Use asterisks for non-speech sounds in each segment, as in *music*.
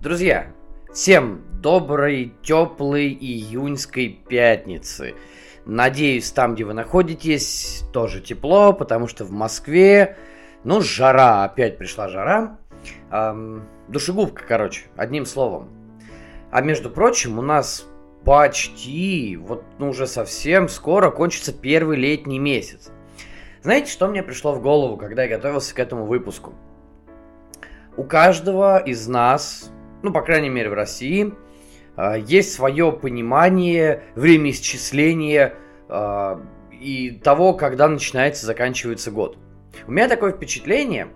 Друзья, всем доброй, теплой июньской пятницы. Надеюсь, там, где вы находитесь, тоже тепло, потому что в Москве, ну, жара, опять пришла жара. Эм, душегубка, короче, одним словом. А между прочим, у нас почти, вот ну, уже совсем скоро кончится первый летний месяц. Знаете, что мне пришло в голову, когда я готовился к этому выпуску? У каждого из нас ну, по крайней мере, в России, а, есть свое понимание времяисчисления а, и того, когда начинается, заканчивается год. У меня такое впечатление,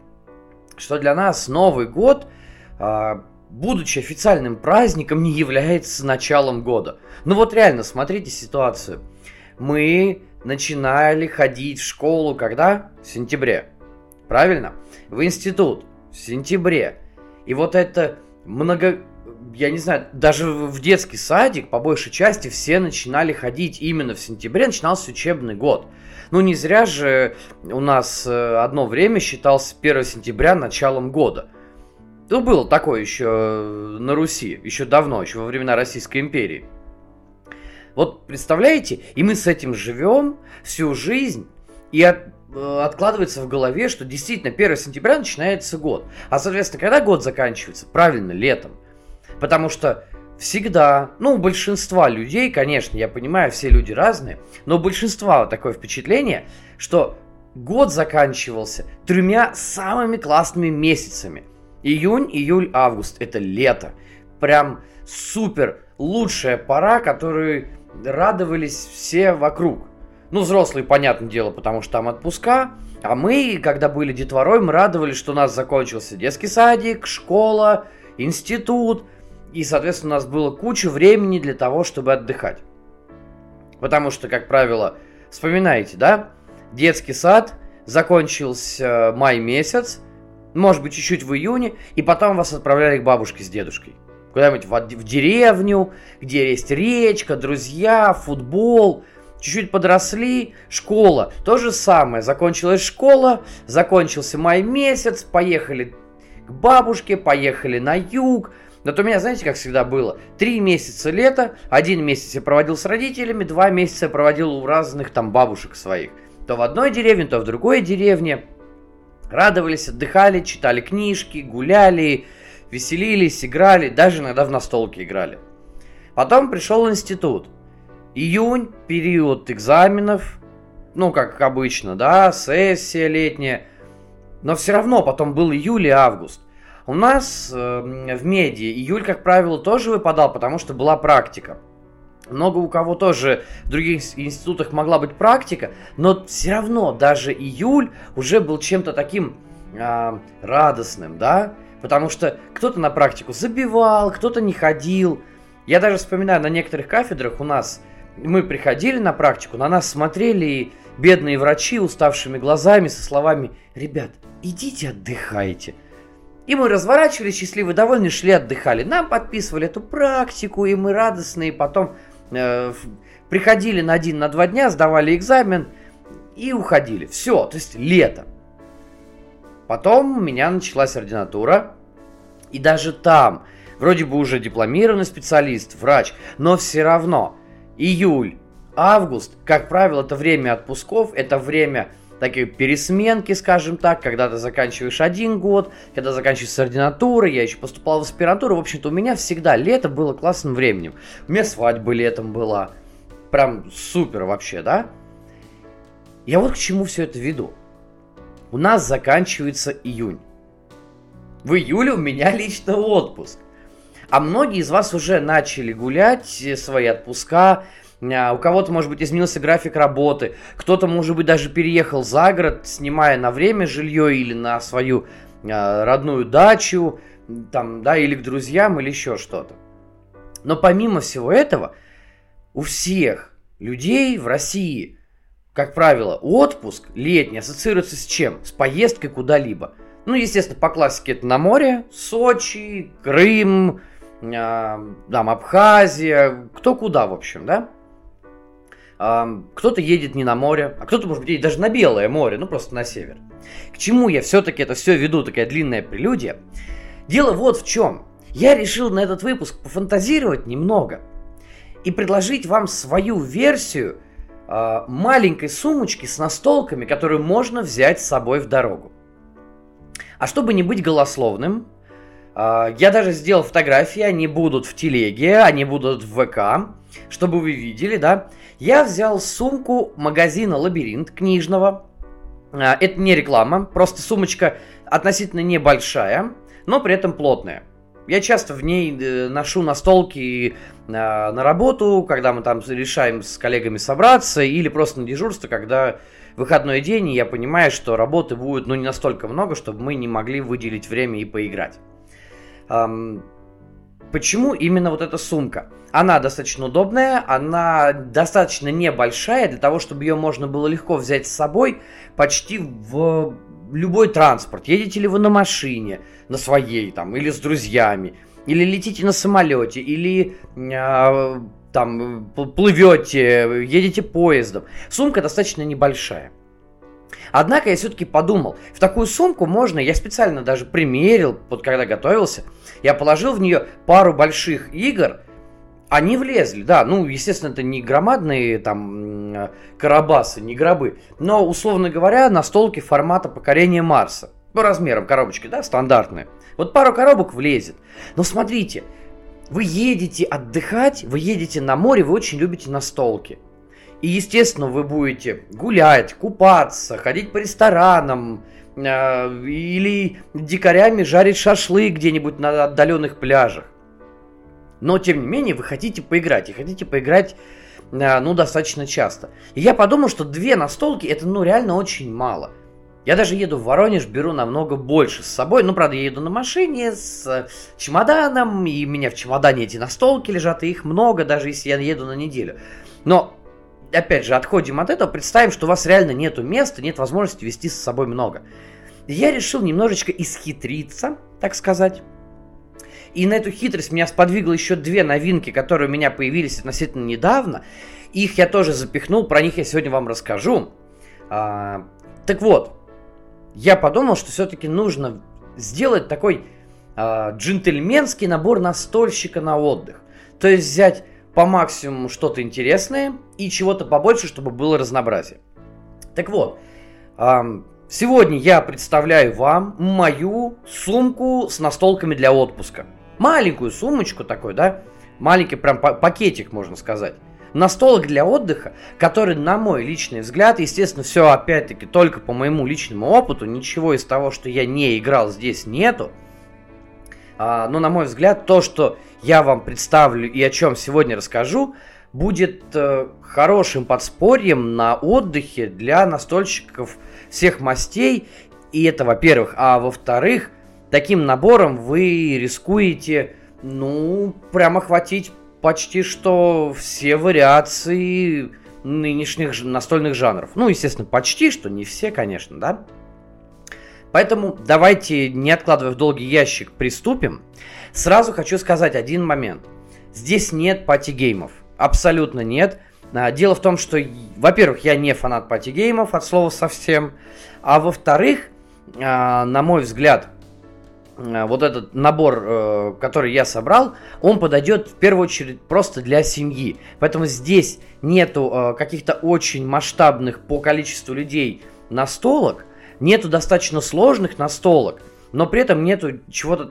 что для нас Новый год, а, будучи официальным праздником, не является началом года. Ну вот реально, смотрите ситуацию. Мы начинали ходить в школу когда? В сентябре. Правильно? В институт в сентябре. И вот это много, я не знаю, даже в детский садик, по большей части, все начинали ходить именно в сентябре, начинался учебный год. Ну, не зря же у нас э, одно время считался 1 сентября началом года. Ну, было такое еще э, на Руси, еще давно, еще во времена Российской империи. Вот представляете, и мы с этим живем всю жизнь, и от, откладывается в голове, что действительно 1 сентября начинается год. А, соответственно, когда год заканчивается? Правильно, летом. Потому что всегда, ну, у большинства людей, конечно, я понимаю, все люди разные, но у большинства такое впечатление, что год заканчивался тремя самыми классными месяцами. Июнь, июль, август – это лето. Прям супер лучшая пора, которой радовались все вокруг. Ну, взрослые, понятное дело, потому что там отпуска. А мы, когда были детворой, мы радовались, что у нас закончился детский садик, школа, институт. И, соответственно, у нас было куча времени для того, чтобы отдыхать. Потому что, как правило, вспоминаете, да? Детский сад закончился май месяц, может быть, чуть-чуть в июне, и потом вас отправляли к бабушке с дедушкой. Куда-нибудь в, в деревню, где есть речка, друзья, футбол – чуть-чуть подросли, школа, то же самое, закончилась школа, закончился май месяц, поехали к бабушке, поехали на юг, но у меня, знаете, как всегда было? Три месяца лета, один месяц я проводил с родителями, два месяца я проводил у разных там бабушек своих. То в одной деревне, то в другой деревне. Радовались, отдыхали, читали книжки, гуляли, веселились, играли, даже иногда в настолки играли. Потом пришел институт. Июнь, период экзаменов, ну, как обычно, да, сессия летняя. Но все равно потом был июль и август. У нас э, в меди июль, как правило, тоже выпадал, потому что была практика. Много у кого тоже в других институтах могла быть практика, но все равно даже июль уже был чем-то таким э, радостным, да? Потому что кто-то на практику забивал, кто-то не ходил. Я даже вспоминаю, на некоторых кафедрах у нас мы приходили на практику, на нас смотрели бедные врачи уставшими глазами со словами «Ребят, идите отдыхайте». И мы разворачивались, счастливы, довольны, шли отдыхали. Нам подписывали эту практику, и мы радостные потом э, приходили на один, на два дня, сдавали экзамен и уходили. Все, то есть лето. Потом у меня началась ординатура, и даже там, вроде бы уже дипломированный специалист, врач, но все равно – июль, август, как правило, это время отпусков, это время такие пересменки, скажем так, когда ты заканчиваешь один год, когда заканчивается ординатура, я еще поступал в аспирантуру. В общем-то, у меня всегда лето было классным временем. У меня свадьба летом была. Прям супер вообще, да? Я вот к чему все это веду. У нас заканчивается июнь. В июле у меня лично отпуск. А многие из вас уже начали гулять э, свои отпуска, а, у кого-то, может быть, изменился график работы, кто-то, может быть, даже переехал за город, снимая на время жилье или на свою а, родную дачу, там, да, или к друзьям, или еще что-то. Но помимо всего этого, у всех людей в России, как правило, отпуск летний ассоциируется с чем? С поездкой куда-либо. Ну, естественно, по классике это на море, Сочи, Крым, там Абхазия, кто куда, в общем, да? Кто-то едет не на море, а кто-то, может быть, едет даже на Белое море, ну просто на север. К чему я все-таки это все веду, такая длинная прелюдия? Дело вот в чем. я решил на этот выпуск пофантазировать немного и предложить вам свою версию э, маленькой сумочки с настолками, которую можно взять с собой в дорогу. А чтобы не быть голословным, я даже сделал фотографии, они будут в телеге, они будут в ВК, чтобы вы видели, да. Я взял сумку магазина «Лабиринт» книжного. Э, это не реклама, просто сумочка относительно небольшая, но при этом плотная. Я часто в ней э, ношу настолки на, на работу, когда мы там решаем с коллегами собраться, или просто на дежурство, когда выходной день, и я понимаю, что работы будет ну, не настолько много, чтобы мы не могли выделить время и поиграть. Почему именно вот эта сумка? Она достаточно удобная, она достаточно небольшая для того, чтобы ее можно было легко взять с собой почти в любой транспорт. Едете ли вы на машине, на своей там, или с друзьями, или летите на самолете, или э, там плывете, едете поездом. Сумка достаточно небольшая. Однако я все-таки подумал, в такую сумку можно, я специально даже примерил, вот когда готовился, я положил в нее пару больших игр, они влезли, да, ну, естественно, это не громадные там карабасы, не гробы, но, условно говоря, настолки формата покорения Марса. По размерам коробочки, да, стандартные. Вот пару коробок влезет. Но смотрите, вы едете отдыхать, вы едете на море, вы очень любите настолки. И, естественно, вы будете гулять, купаться, ходить по ресторанам, э, или дикарями жарить шашлык где-нибудь на отдаленных пляжах. Но, тем не менее, вы хотите поиграть, и хотите поиграть, э, ну, достаточно часто. И я подумал, что две настолки, это, ну, реально очень мало – я даже еду в Воронеж, беру намного больше с собой. Ну, правда, я еду на машине с чемоданом, и у меня в чемодане эти настолки лежат, и их много, даже если я еду на неделю. Но, опять же, отходим от этого, представим, что у вас реально нету места, нет возможности вести с собой много. Я решил немножечко исхитриться, так сказать. И на эту хитрость меня сподвигло еще две новинки, которые у меня появились относительно недавно. Их я тоже запихнул, про них я сегодня вам расскажу. А, так вот, я подумал, что все-таки нужно сделать такой э, джентльменский набор настольщика на отдых. То есть взять по максимуму что-то интересное и чего-то побольше, чтобы было разнообразие. Так вот, сегодня я представляю вам мою сумку с настолками для отпуска. Маленькую сумочку такой, да, маленький прям пакетик, можно сказать настолок для отдыха, который, на мой личный взгляд, естественно, все опять-таки только по моему личному опыту, ничего из того, что я не играл здесь нету. А, но, на мой взгляд, то, что я вам представлю и о чем сегодня расскажу, будет э, хорошим подспорьем на отдыхе для настольщиков всех мастей. И это, во-первых. А во-вторых, таким набором вы рискуете, ну, прямо охватить почти что все вариации нынешних настольных жанров. Ну, естественно, почти что, не все, конечно, да? Поэтому давайте, не откладывая в долгий ящик, приступим. Сразу хочу сказать один момент. Здесь нет пати-геймов. Абсолютно нет. А, дело в том, что, во-первых, я не фанат пати-геймов от слова совсем. А во-вторых, а, на мой взгляд, Э, вот этот набор, э, который я собрал, он подойдет в первую очередь просто для семьи. Поэтому здесь нету э, каких-то очень масштабных по количеству людей настолок, нету достаточно сложных настолок, но при этом нету чего-то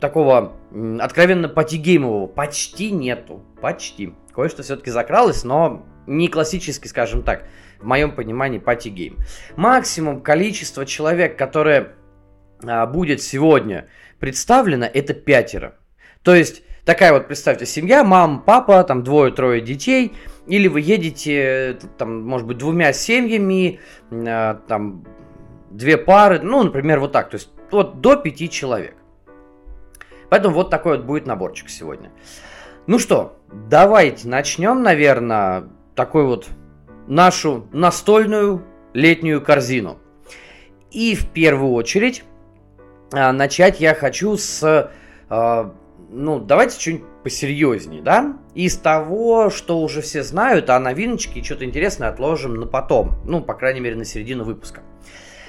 такого откровенно патигеймового. Почти нету. Почти. Кое-что все-таки закралось, но не классический, скажем так, в моем понимании патигейм. Максимум количество человек, которые а, будет сегодня представлено, это пятеро. То есть такая вот, представьте, семья, мама, папа, там двое-трое детей, или вы едете, там, может быть, двумя семьями, а, там, две пары, ну, например, вот так, то есть вот до пяти человек. Поэтому вот такой вот будет наборчик сегодня. Ну что, давайте начнем, наверное, такой вот нашу настольную летнюю корзину. И в первую очередь а, начать я хочу с... А, ну, давайте что-нибудь посерьезнее, да? Из того, что уже все знают, а новиночки и что-то интересное отложим на потом. Ну, по крайней мере, на середину выпуска.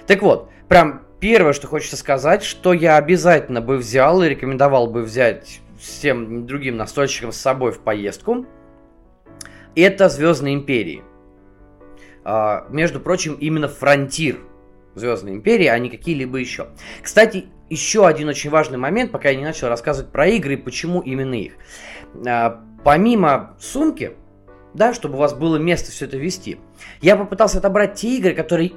Так вот, прям первое, что хочется сказать, что я обязательно бы взял и рекомендовал бы взять всем другим настольщикам с собой в поездку, это Звездные империи. А, между прочим, именно фронтир Звездной империи, а не какие-либо еще. Кстати, еще один очень важный момент, пока я не начал рассказывать про игры и почему именно их. А, помимо сумки, да, чтобы у вас было место все это вести, я попытался отобрать те игры, которые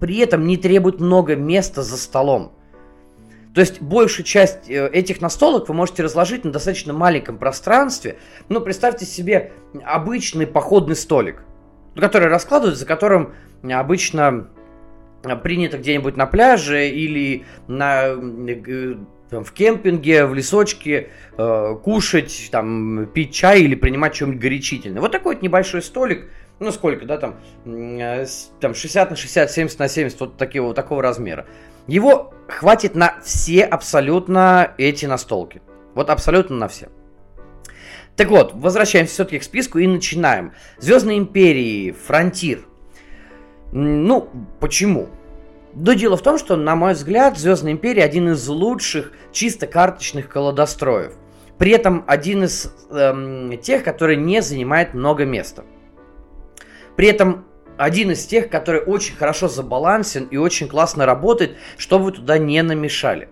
при этом не требуют много места за столом. То есть большую часть э, этих настолок вы можете разложить на достаточно маленьком пространстве. Ну, представьте себе обычный походный столик, который раскладывают, за которым обычно принято где-нибудь на пляже или на, э, там, в кемпинге, в лесочке э, кушать, там, пить чай или принимать что-нибудь горячительное. Вот такой вот небольшой столик, ну сколько, да, там, э, там 60 на 60, 70 на 70, вот такого, вот такого размера. Его хватит на все абсолютно эти настолки. Вот абсолютно на все. Так вот, возвращаемся все-таки к списку и начинаем. Звездные империи, Фронтир. Ну, почему? Да дело в том, что, на мой взгляд, Звездная империя один из лучших чисто карточных колодостроев. При этом один из эм, тех, который не занимает много места. При этом один из тех, который очень хорошо забалансен и очень классно работает, чтобы вы туда не намешали.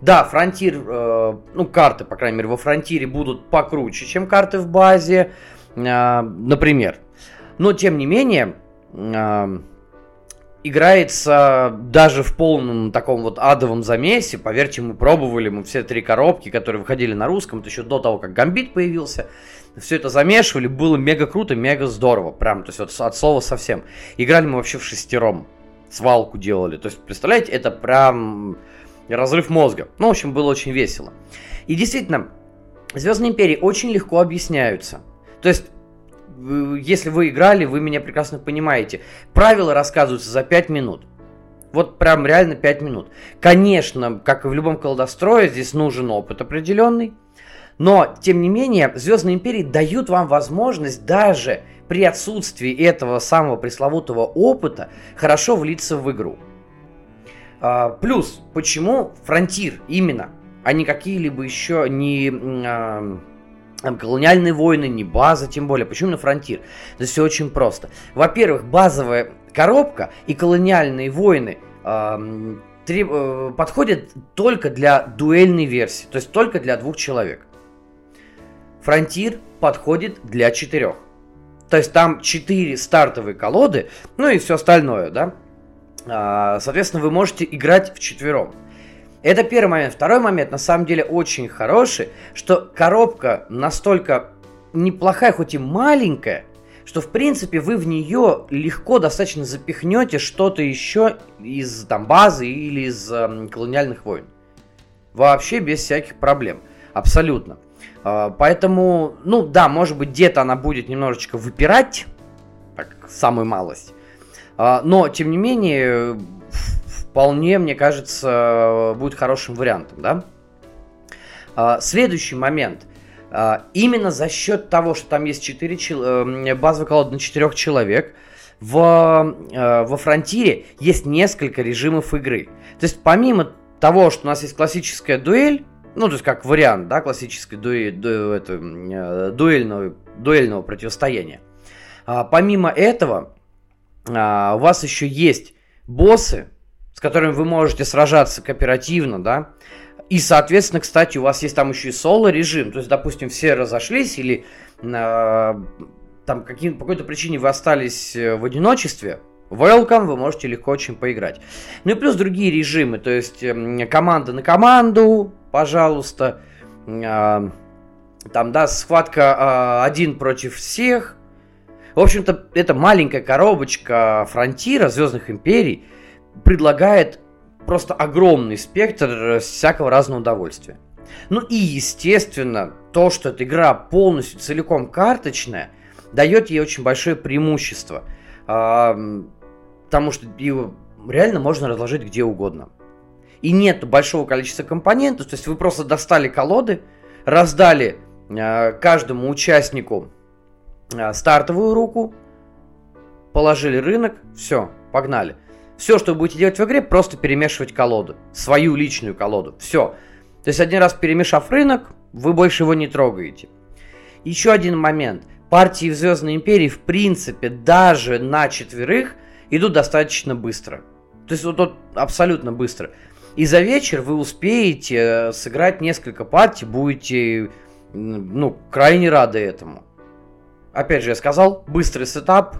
Да, фронтир, э, ну карты, по крайней мере, во фронтире будут покруче, чем карты в базе, э, например. Но тем не менее, э, играется даже в полном таком вот адовом замесе. Поверьте, мы пробовали, мы все три коробки, которые выходили на русском, это еще до того, как Гамбит появился. Все это замешивали, было мега круто, мега здорово. Прям, то есть вот от слова совсем. Играли мы вообще в шестером. Свалку делали. То есть, представляете, это прям разрыв мозга. Ну, в общем, было очень весело. И действительно, Звездные империи очень легко объясняются. То есть если вы играли, вы меня прекрасно понимаете. Правила рассказываются за 5 минут. Вот прям реально 5 минут. Конечно, как и в любом колдострое, здесь нужен опыт определенный. Но, тем не менее, Звездные империи дают вам возможность даже при отсутствии этого самого пресловутого опыта хорошо влиться в игру. А, плюс, почему фронтир именно, а не какие-либо еще не... А, колониальные войны, не база, тем более. Почему на фронтир? Это все очень просто. Во-первых, базовая коробка и колониальные войны э, треб, подходят только для дуэльной версии, то есть только для двух человек. Фронтир подходит для четырех. То есть там четыре стартовые колоды, ну и все остальное, да. А, соответственно, вы можете играть в четвером. Это первый момент. Второй момент, на самом деле, очень хороший, что коробка настолько неплохая, хоть и маленькая, что, в принципе, вы в нее легко достаточно запихнете что-то еще из там, базы или из э, колониальных войн. Вообще без всяких проблем. Абсолютно. Э, поэтому, ну да, может быть, где-то она будет немножечко выпирать, так, самую малость. Э, но, тем не менее, вполне, мне кажется, будет хорошим вариантом, да? А, следующий момент. А, именно за счет того, что там есть 4 э, базовые колоды на 4 человек, в, во Фронтире есть несколько режимов игры. То есть помимо того, что у нас есть классическая дуэль, ну, то есть как вариант, да, классической дуэль, ду, это, э, дуэльного, дуэльного противостояния. А, помимо этого, а, у вас еще есть боссы, с которыми вы можете сражаться кооперативно, да. И, соответственно, кстати, у вас есть там еще и соло-режим. То есть, допустим, все разошлись или э, там каким, по какой-то причине вы остались э, в одиночестве, Welcome, вы можете легко очень поиграть. Ну и плюс другие режимы, то есть команда на команду, пожалуйста. Э, там, да, схватка э, один против всех. В общем-то, это маленькая коробочка фронтира Звездных Империй, предлагает просто огромный спектр всякого разного удовольствия. Ну и, естественно, то, что эта игра полностью целиком карточная, дает ей очень большое преимущество. Потому что его реально можно разложить где угодно. И нет большого количества компонентов, то есть вы просто достали колоды, раздали а, каждому участнику а, стартовую руку, положили рынок, все, погнали. Все, что вы будете делать в игре, просто перемешивать колоду. Свою личную колоду. Все. То есть один раз перемешав рынок, вы больше его не трогаете. Еще один момент. Партии в Звездной Империи, в принципе, даже на четверых идут достаточно быстро. То есть вот, вот абсолютно быстро. И за вечер вы успеете э, сыграть несколько партий, будете ну, крайне рады этому. Опять же, я сказал, быстрый сетап,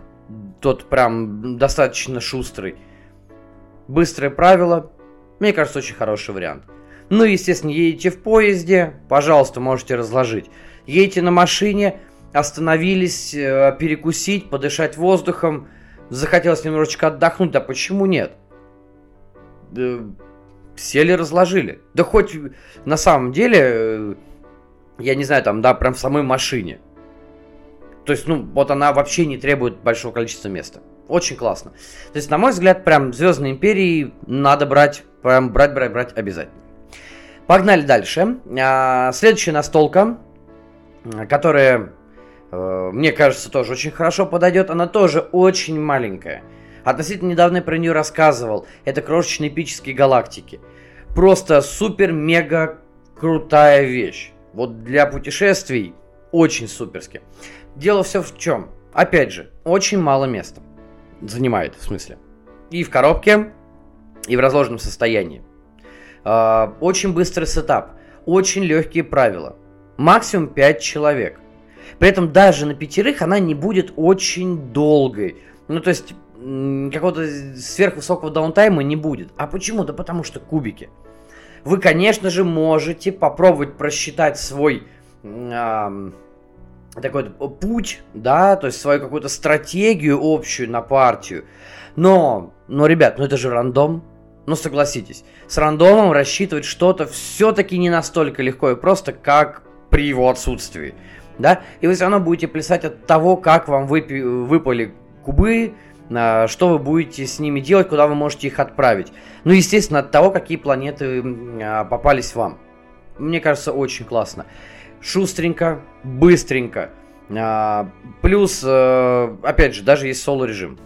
тот прям достаточно шустрый. Быстрое правило, мне кажется, очень хороший вариант. Ну, естественно, едете в поезде, пожалуйста, можете разложить. Едете на машине, остановились, э, перекусить, подышать воздухом, захотелось немножечко отдохнуть, да почему нет? Сели, разложили. Да хоть на самом деле, э, я не знаю, там, да, прям в самой машине. То есть, ну, вот она вообще не требует большого количества места. Очень классно. То есть, на мой взгляд, прям Звездные Империи надо брать, прям брать, брать, брать обязательно. Погнали дальше. А, следующая настолка, которая, э, мне кажется, тоже очень хорошо подойдет. Она тоже очень маленькая. Относительно недавно я про нее рассказывал. Это крошечные эпические галактики. Просто супер-мега крутая вещь. Вот для путешествий очень суперски. Дело все в чем? Опять же, очень мало места занимает, в смысле. И в коробке, и в разложенном состоянии. А, очень быстрый setup, очень легкие правила. Максимум 5 человек. При этом даже на пятерых она не будет очень долгой. Ну, то есть, какого-то сверхвысокого даунтайма не будет. А почему? Да потому что кубики. Вы, конечно же, можете попробовать просчитать свой э, такой путь, да, то есть свою какую-то стратегию общую на партию. Но, но, ребят, ну это же рандом. Ну согласитесь, с рандомом рассчитывать что-то все-таки не настолько легко и просто, как при его отсутствии. Да? И вы все равно будете плясать от того, как вам выпи- выпали кубы, что вы будете с ними делать, куда вы можете их отправить. Ну, естественно, от того, какие планеты а, попались вам. Мне кажется, очень классно. Шустренько, быстренько. А, плюс, э, опять же, даже есть соло-режим.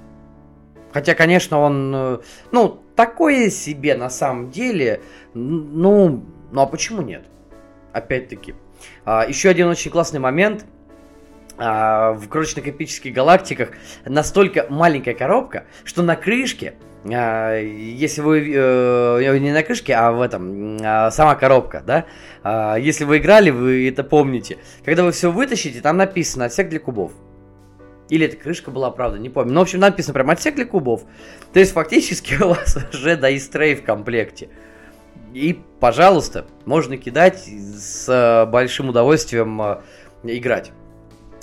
Хотя, конечно, он, э, ну, такое себе на самом деле. Ну, ну а почему нет? Опять-таки. Еще один очень классный момент – а, в крошечных эпических галактиках настолько маленькая коробка, что на крышке, а, если вы э, не на крышке, а в этом а, сама коробка, да, а, если вы играли, вы это помните, когда вы все вытащите, там написано отсек для кубов. Или эта крышка была, правда, не помню. Но, в общем, написано прям отсек для кубов. То есть, фактически *laughs* у вас уже Дайстрей в комплекте. И, пожалуйста, можно кидать с большим удовольствием играть.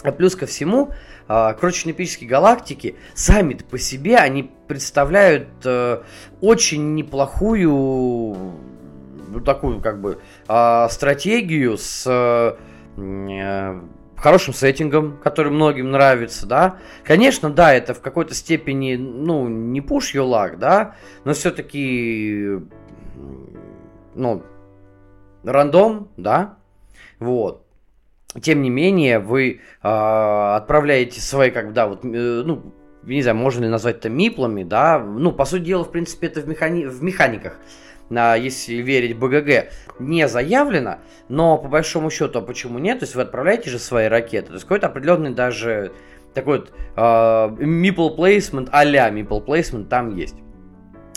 А плюс ко всему, э, крошечные эпические галактики сами по себе, они представляют э, очень неплохую ну, такую как бы э, стратегию с э, хорошим сеттингом, который многим нравится, да. Конечно, да, это в какой-то степени, ну, не push your да, но все-таки, ну, рандом, да, вот тем не менее, вы э, отправляете свои, как бы, да, вот, э, ну, не знаю, можно ли назвать это миплами, да, ну, по сути дела, в принципе, это в, механи... в механиках, а, если верить БГГ, не заявлено, но по большому счету, а почему нет, то есть вы отправляете же свои ракеты, то есть какой-то определенный даже такой вот э, meeple placement, а-ля meeple placement там есть.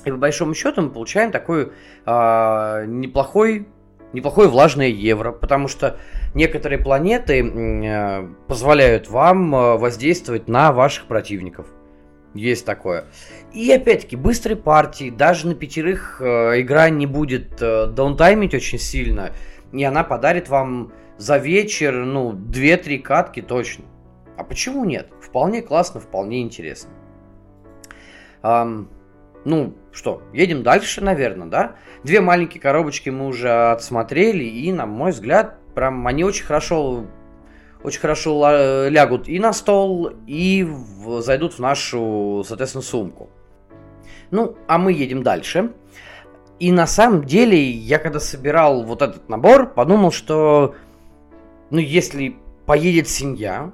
И по большому счету мы получаем такой э, неплохой неплохое влажное евро, потому что некоторые планеты э, позволяют вам э, воздействовать на ваших противников. Есть такое. И опять-таки, быстрые партии, даже на пятерых э, игра не будет даунтаймить очень сильно, и она подарит вам за вечер, ну, 2-3 катки точно. А почему нет? Вполне классно, вполне интересно. Um, ну, что, едем дальше, наверное, да? Две маленькие коробочки мы уже отсмотрели, и, на мой взгляд, прям они очень хорошо очень хорошо лягут и на стол, и в, зайдут в нашу, соответственно, сумку. Ну, а мы едем дальше. И на самом деле, я когда собирал вот этот набор, подумал, что, ну, если поедет семья,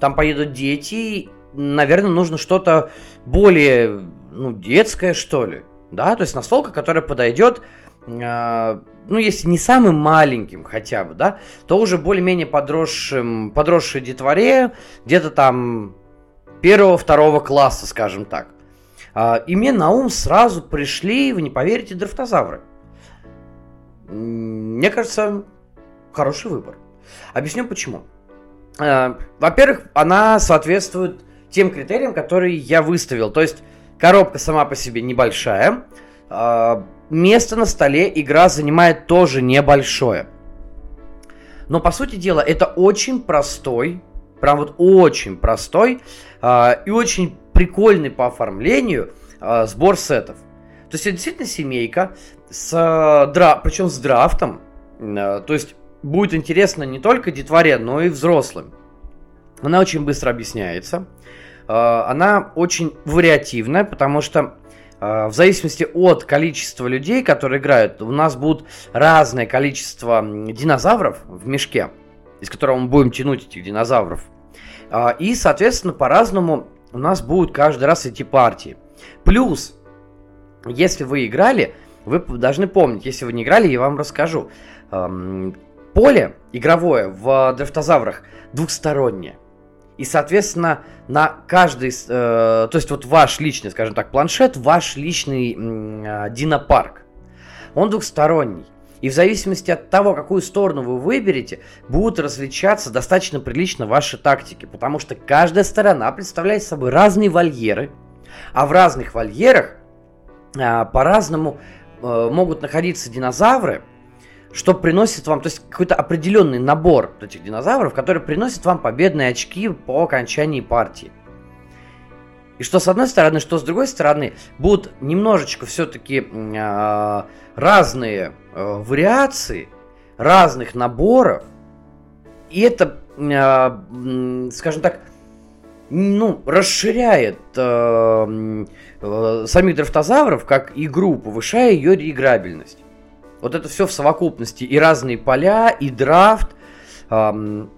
там поедут дети, наверное, нужно что-то более ну, детская, что ли. Да, то есть настолка, которая подойдет, э, ну, если не самым маленьким хотя бы, да, то уже более-менее подросшим, подросшей детворе, где-то там первого-второго класса, скажем так. Э, и мне на ум сразу пришли, вы не поверите, дрифтозавры. Мне кажется, хороший выбор. Объясню почему. Э, во-первых, она соответствует тем критериям, которые я выставил. То есть коробка сама по себе небольшая. Э, место на столе игра занимает тоже небольшое. Но по сути дела это очень простой, прям вот очень простой э, и очень прикольный по оформлению сбор сетов. То есть это действительно семейка, с, дра... причем с драфтом. То есть будет интересно не только детворе, но и взрослым. Она очень быстро объясняется. А, она очень вариативная, потому что а, в зависимости от количества людей, которые играют, у нас будет разное количество динозавров в мешке, из которого мы будем тянуть этих динозавров. А, и, соответственно, по-разному у нас будут каждый раз эти партии. Плюс, если вы играли, вы должны помнить, если вы не играли, я вам расскажу поле игровое в дрифтозаврах двухстороннее. И, соответственно, на каждый, э, то есть вот ваш личный, скажем так, планшет, ваш личный э, динопарк, он двухсторонний. И в зависимости от того, какую сторону вы выберете, будут различаться достаточно прилично ваши тактики. Потому что каждая сторона представляет собой разные вольеры. А в разных вольерах э, по-разному э, могут находиться динозавры, что приносит вам, то есть какой-то определенный набор этих динозавров, который приносит вам победные очки по окончании партии. И что с одной стороны, что с другой стороны, будут немножечко все-таки э, а, разные э, вариации разных наборов. И это, э, скажем так, ну, расширяет э, э, самих драфтозавров как игру, повышая ее реиграбельность. Вот это все в совокупности. И разные поля, и драфт. Эм,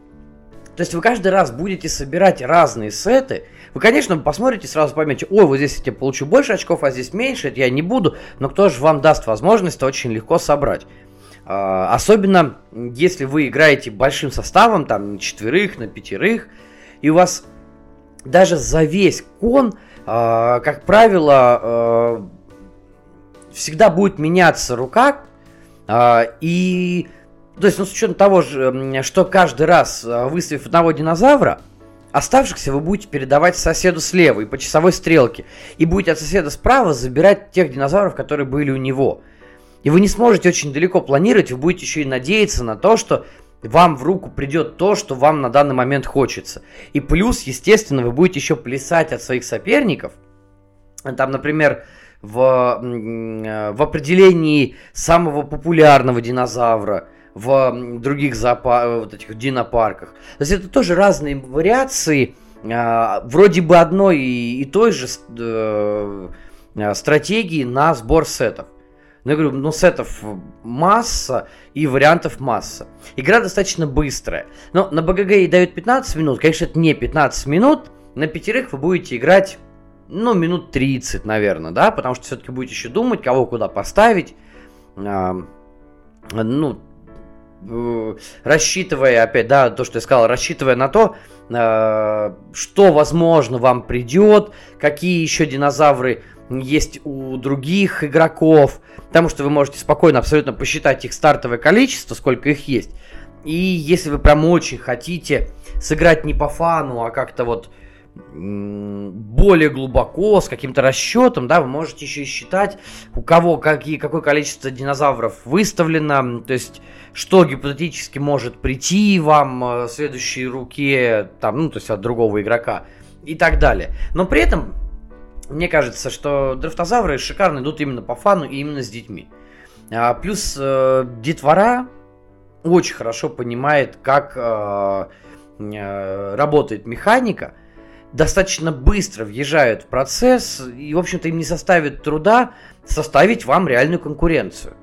то есть вы каждый раз будете собирать разные сеты. Вы, конечно, посмотрите, сразу поймете, ой, вот здесь я получу больше очков, а здесь меньше, это я не буду. Но кто же вам даст возможность это очень легко собрать. Э, особенно, если вы играете большим составом, там, на четверых, на пятерых, и у вас даже за весь кон, э, как правило, э, всегда будет меняться рука, и, то есть, ну, с учетом того же, что каждый раз, а, выставив одного динозавра, оставшихся вы будете передавать соседу слева и по часовой стрелке. И будете от соседа справа забирать тех динозавров, которые были у него. И вы не сможете очень далеко планировать, вы будете еще и надеяться на то, что вам в руку придет то, что вам на данный момент хочется. И плюс, естественно, вы будете еще плясать от своих соперников. Там, например, в, э, в определении самого популярного динозавра в других зоопар... вот этих динопарках. То есть это тоже разные вариации, э, вроде бы одной и той же э, стратегии на сбор сетов. Но я говорю, ну сетов масса и вариантов масса. Игра достаточно быстрая. Но на БГГ ей дают 15 минут. Конечно, это не 15 минут. На пятерых вы будете играть ну, минут 30, наверное, да, потому что все-таки будете еще думать, кого куда поставить. Ну, э, рассчитывая, опять, да, то, что я сказал, рассчитывая на то, э, что, возможно, вам придет, какие еще динозавры есть у других игроков, потому что вы можете спокойно абсолютно посчитать их стартовое количество, сколько их есть. И если вы прям очень хотите сыграть не по фану, а как-то вот более глубоко, с каким-то расчетом, да, вы можете еще и считать, у кого какие, какое количество динозавров выставлено, то есть что гипотетически может прийти вам э, в следующей руке, там, ну, то есть от другого игрока и так далее. Но при этом, мне кажется, что дрифтозавры шикарно идут именно по фану и именно с детьми. А, плюс э, детвора очень хорошо понимает, как э, э, работает механика – достаточно быстро въезжают в процесс, и, в общем-то, им не составит труда составить вам реальную конкуренцию.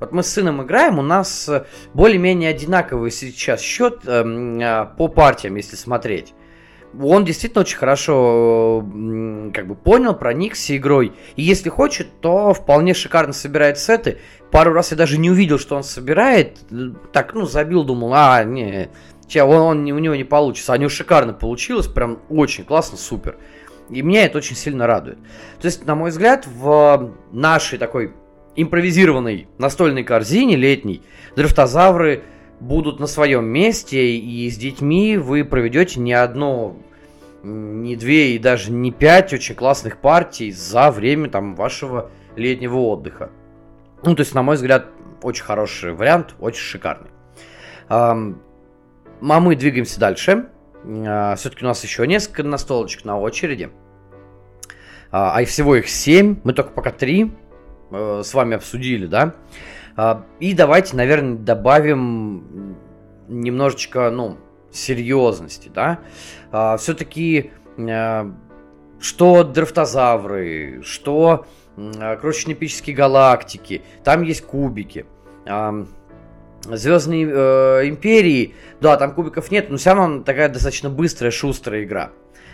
Вот мы с сыном играем, у нас более-менее одинаковый сейчас счет э, по партиям, если смотреть. он действительно очень хорошо как бы понял, проникся игрой. И если хочет, то вполне шикарно собирает сеты. Пару раз я даже не увидел, что он собирает. Так, ну, забил, думал, а, не, че, он, он, у него не получится. А у него шикарно получилось, прям очень классно, супер. И меня это очень сильно радует. То есть, на мой взгляд, в нашей такой импровизированной настольной корзине летней дрифтозавры будут на своем месте, и с детьми вы проведете не одно, не две и даже не пять очень классных партий за время там вашего летнего отдыха. Ну, то есть, на мой взгляд, очень хороший вариант, очень шикарный. А мы двигаемся дальше. А, Все-таки у нас еще несколько настолочек на очереди. А, а всего их семь. Мы только пока три э, с вами обсудили, да. А, и давайте, наверное, добавим немножечко, ну, серьезности, да. Все-таки а, что дрифтозавры, что крошечные эпические галактики, там есть кубики. Звездные э, империи, да, там кубиков нет, но все равно такая достаточно быстрая, шустрая игра.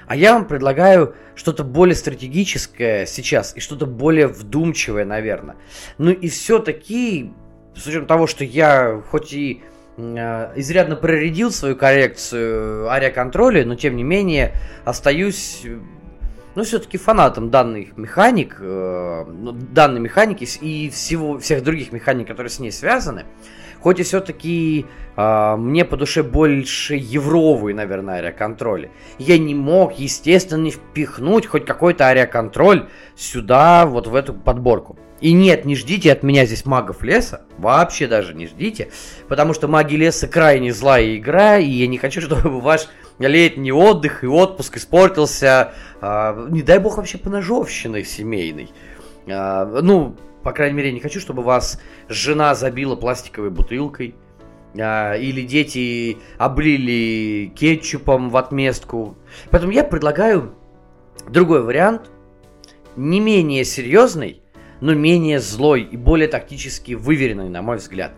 А я вам предлагаю что-то более стратегическое сейчас и что-то более вдумчивое, наверное. Ну и все-таки, с учетом того, что я хоть и э, изрядно проредил свою коллекцию ариаконтроля, но тем не менее остаюсь ну, все-таки фанатом данных механик, э, ну, данной механики и всего, всех других механик, которые с ней связаны. Хоть и все-таки э, мне по душе больше евровый, наверное, ариаконтроль. Я не мог, естественно, не впихнуть хоть какой-то ариаконтроль сюда, вот в эту подборку. И нет, не ждите от меня здесь магов леса, вообще даже не ждите, потому что маги леса крайне злая игра, и я не хочу, *laughs* чтобы ваш летний отдых и отпуск испортился, э, не дай бог вообще поножовщиной семейной. Э, ну, по крайней мере, не хочу, чтобы вас жена забила пластиковой бутылкой, а, или дети облили кетчупом в отместку. Поэтому я предлагаю другой вариант, не менее серьезный, но менее злой и более тактически выверенный, на мой взгляд.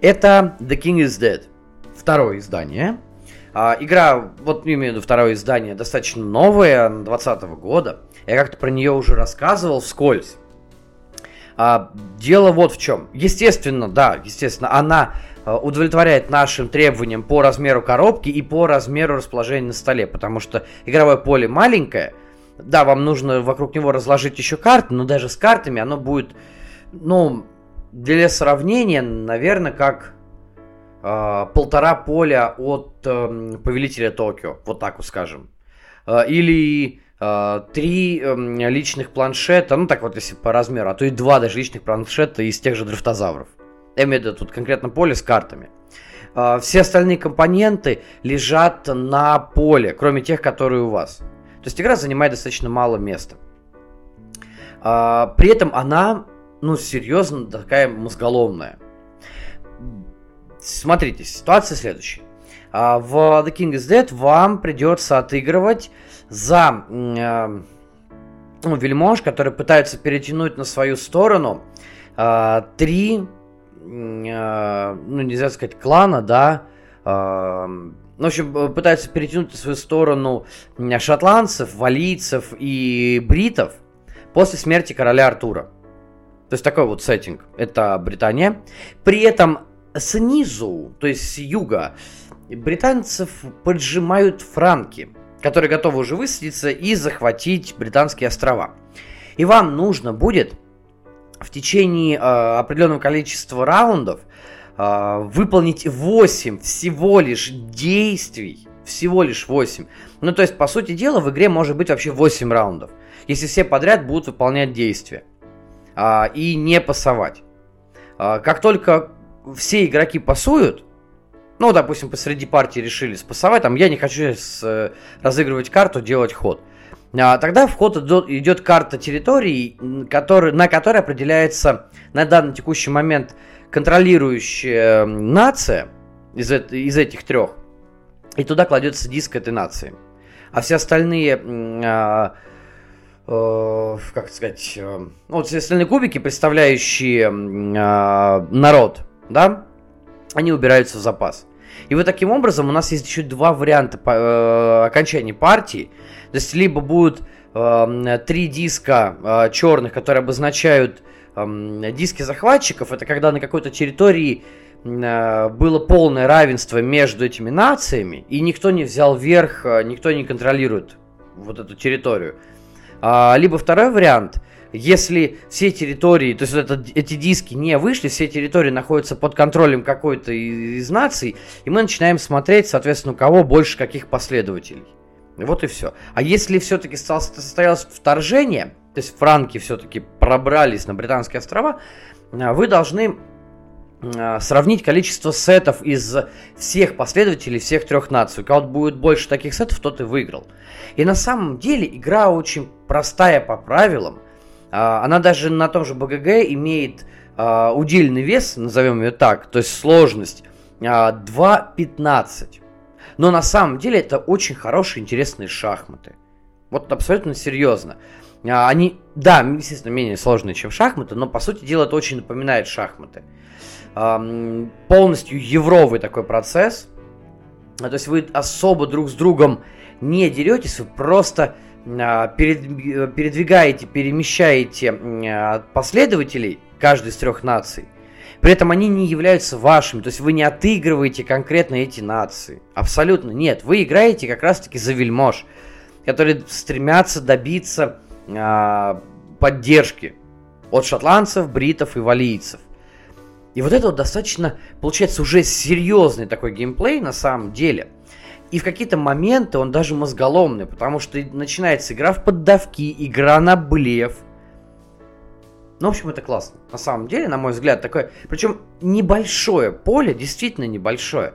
Это The King is Dead, второе издание. А, игра, вот имею в виду второе издание, достаточно новое, 2020 года. Я как-то про нее уже рассказывал вскользь. А, дело вот в чем. Естественно, да, естественно, она а, удовлетворяет нашим требованиям по размеру коробки и по размеру расположения на столе, потому что игровое поле маленькое. Да, вам нужно вокруг него разложить еще карты, но даже с картами оно будет, ну, для сравнения, наверное, как э, полтора поля от э, Повелителя Токио, вот так вот скажем. Э, или Э, три эм, личных планшета, ну так вот если по размеру, а то и два даже личных планшета из тех же дрифтозавров. Я имею в виду тут конкретно поле с картами. Э, все остальные компоненты лежат на поле, кроме тех, которые у вас. То есть игра занимает достаточно мало места. Э, при этом она, ну, серьезно такая мозголомная. Смотрите, ситуация следующая. В The King is Dead вам придется отыгрывать за э, ну, вельмож, которые пытаются перетянуть на свою сторону э, три, э, ну нельзя сказать клана, да, э, в общем, пытаются перетянуть на свою сторону шотландцев, валийцев и бритов после смерти короля Артура. То есть такой вот сеттинг. Это Британия. При этом снизу, то есть с юга, британцев поджимают франки которые готовы уже высадиться и захватить британские острова. И вам нужно будет в течение э, определенного количества раундов э, выполнить 8 всего лишь действий. Всего лишь 8. Ну, то есть, по сути дела, в игре может быть вообще 8 раундов. Если все подряд будут выполнять действия. Э, и не пасовать. Э, как только все игроки пасуют, ну, допустим, посреди партии решили спасовать, там, я не хочу с, э, разыгрывать карту, делать ход. А, тогда в ход идет, карта территории, который, на которой определяется на данный текущий момент контролирующая нация из, из этих трех. И туда кладется диск этой нации. А все остальные, а, э, как сказать, э, ну, вот остальные кубики, представляющие э, народ, да, они убираются в запас. И вот таким образом у нас есть еще два варианта э, окончания партии. То есть либо будут э, три диска э, черных, которые обозначают э, диски захватчиков. Это когда на какой-то территории э, было полное равенство между этими нациями, и никто не взял верх, э, никто не контролирует вот эту территорию. А, либо второй вариант – если все территории, то есть это, эти диски не вышли, все территории находятся под контролем какой-то из наций, и мы начинаем смотреть, соответственно, у кого больше каких последователей. Вот и все. А если все-таки состоялось вторжение, то есть франки все-таки пробрались на Британские острова, а, вы должны а, сравнить количество сетов из всех последователей всех трех наций. У кого будет больше таких сетов, тот и выиграл. И на самом деле игра очень простая по правилам. А, она даже на том же БГГ имеет а, удельный вес, назовем ее так, то есть сложность 2.15. А, Но на самом деле это очень хорошие, интересные шахматы. Вот абсолютно серьезно. Они, да, естественно, менее сложные, чем шахматы, но по сути дела это очень напоминает шахматы. Полностью евровый такой процесс. То есть вы особо друг с другом не деретесь, вы просто передвигаете, перемещаете а, последователей каждой из трех наций, при этом они не являются вашими, то есть вы не отыгрываете конкретно эти нации. Абсолютно нет. Вы играете как раз-таки за вельмож, которые стремятся добиться э, поддержки от шотландцев, бритов и валийцев. И вот это вот достаточно, получается, уже серьезный такой геймплей на самом деле. И в какие-то моменты он даже мозголомный, потому что начинается игра в поддавки, игра на блеф. Ну, в общем, это классно. На самом деле, на мой взгляд, такое... Причем небольшое поле, действительно небольшое.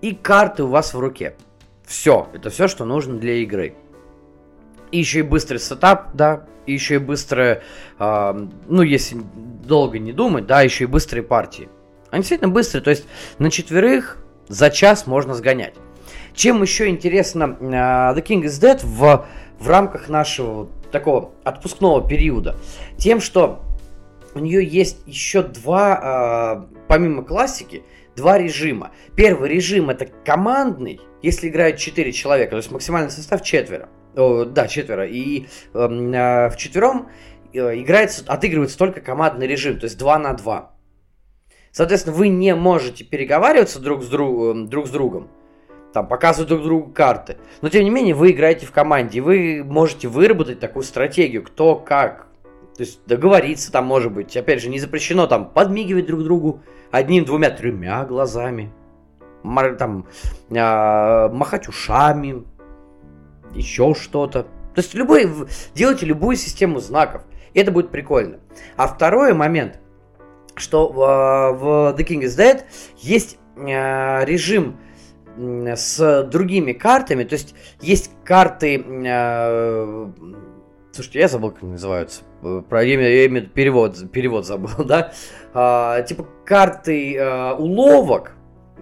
И карты у вас в руке. Все. Это все, что нужно для игры. И еще и быстрый сетап, да. И еще и быстрые... Э, ну, если долго не думать, да, еще и быстрые партии. Они действительно быстрые. То есть на четверых за час можно сгонять. Чем еще интересно uh, The King is Dead в, в рамках нашего такого отпускного периода? Тем, что у нее есть еще два, uh, помимо классики, два режима. Первый режим это командный, если играют 4 человека, то есть максимальный состав четверо. О, да, четверо. И эм, э, в четвером э, играется, отыгрывается только командный режим, то есть 2 на 2. Соответственно, вы не можете переговариваться друг с, друг, друг с другом там показывают друг другу карты. Но тем не менее вы играете в команде, и вы можете выработать такую стратегию, кто как. То есть договориться там может быть. Опять же, не запрещено там подмигивать друг другу одним, двумя, тремя глазами. Там э, махать ушами, еще что-то. То есть любой, делайте любую систему знаков. И это будет прикольно. А второй момент, что а, в The King is Dead есть э, режим с другими картами. То есть есть карты... Э, слушайте, я забыл, как они называются. Про имя, имя перевод, перевод забыл, *laughs* да? А, типа карты э, уловок,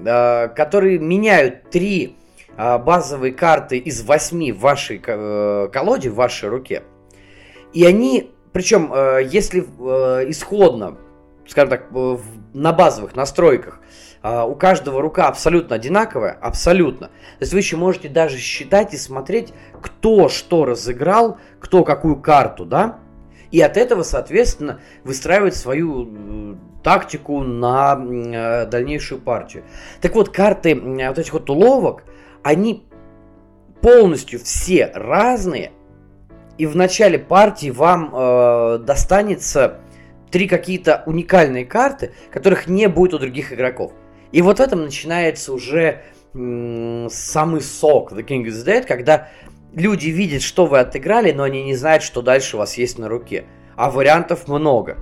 э, которые меняют три э, базовые карты из восьми в вашей э, колоде, в вашей руке. И они, причем, э, если э, исходно, скажем так, э, на базовых настройках у каждого рука абсолютно одинаковая, абсолютно. То есть вы еще можете даже считать и смотреть, кто что разыграл, кто какую карту, да? И от этого, соответственно, выстраивать свою э, тактику на э, дальнейшую партию. Так вот, карты вот этих вот уловок, они полностью все разные. И в начале партии вам э, достанется три какие-то уникальные карты, которых не будет у других игроков. И вот в этом начинается уже самый сок The King is Dead, когда люди видят, что вы отыграли, но они не знают, что дальше у вас есть на руке. А вариантов много.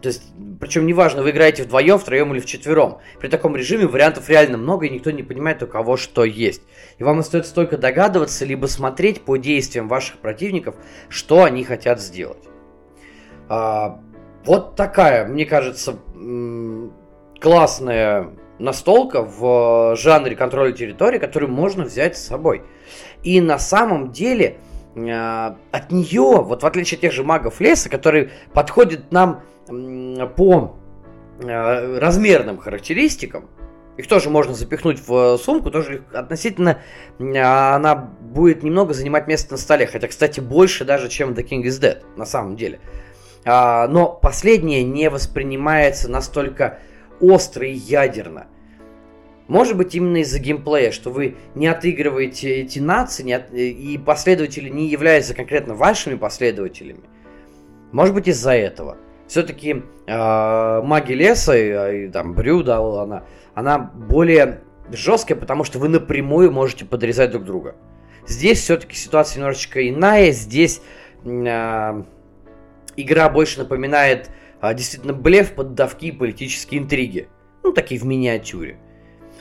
То есть, причем неважно, вы играете вдвоем, втроем или вчетвером. При таком режиме вариантов реально много, и никто не понимает, у кого что есть. И вам остается только догадываться, либо смотреть по действиям ваших противников, что они хотят сделать. А, вот такая, мне кажется, классная настолка в жанре контроля территории, которую можно взять с собой. И на самом деле э, от нее, вот в отличие от тех же магов леса, которые подходят нам по э, размерным характеристикам, Их тоже можно запихнуть в сумку, тоже относительно она будет немного занимать место на столе. Хотя, кстати, больше даже, чем The King is Dead, на самом деле. А, но последнее не воспринимается настолько остро ядерно. Может быть, именно из-за геймплея, что вы не отыгрываете эти нации, не от... и последователи не являются конкретно вашими последователями. Может быть, из-за этого. Все-таки э, а, маги леса, и, и там Брюда, она, она более жесткая, потому что вы напрямую можете подрезать друг друга. Здесь все-таки ситуация немножечко иная. Здесь э, игра больше напоминает э, действительно блеф, поддавки политические интриги. Ну, такие в миниатюре.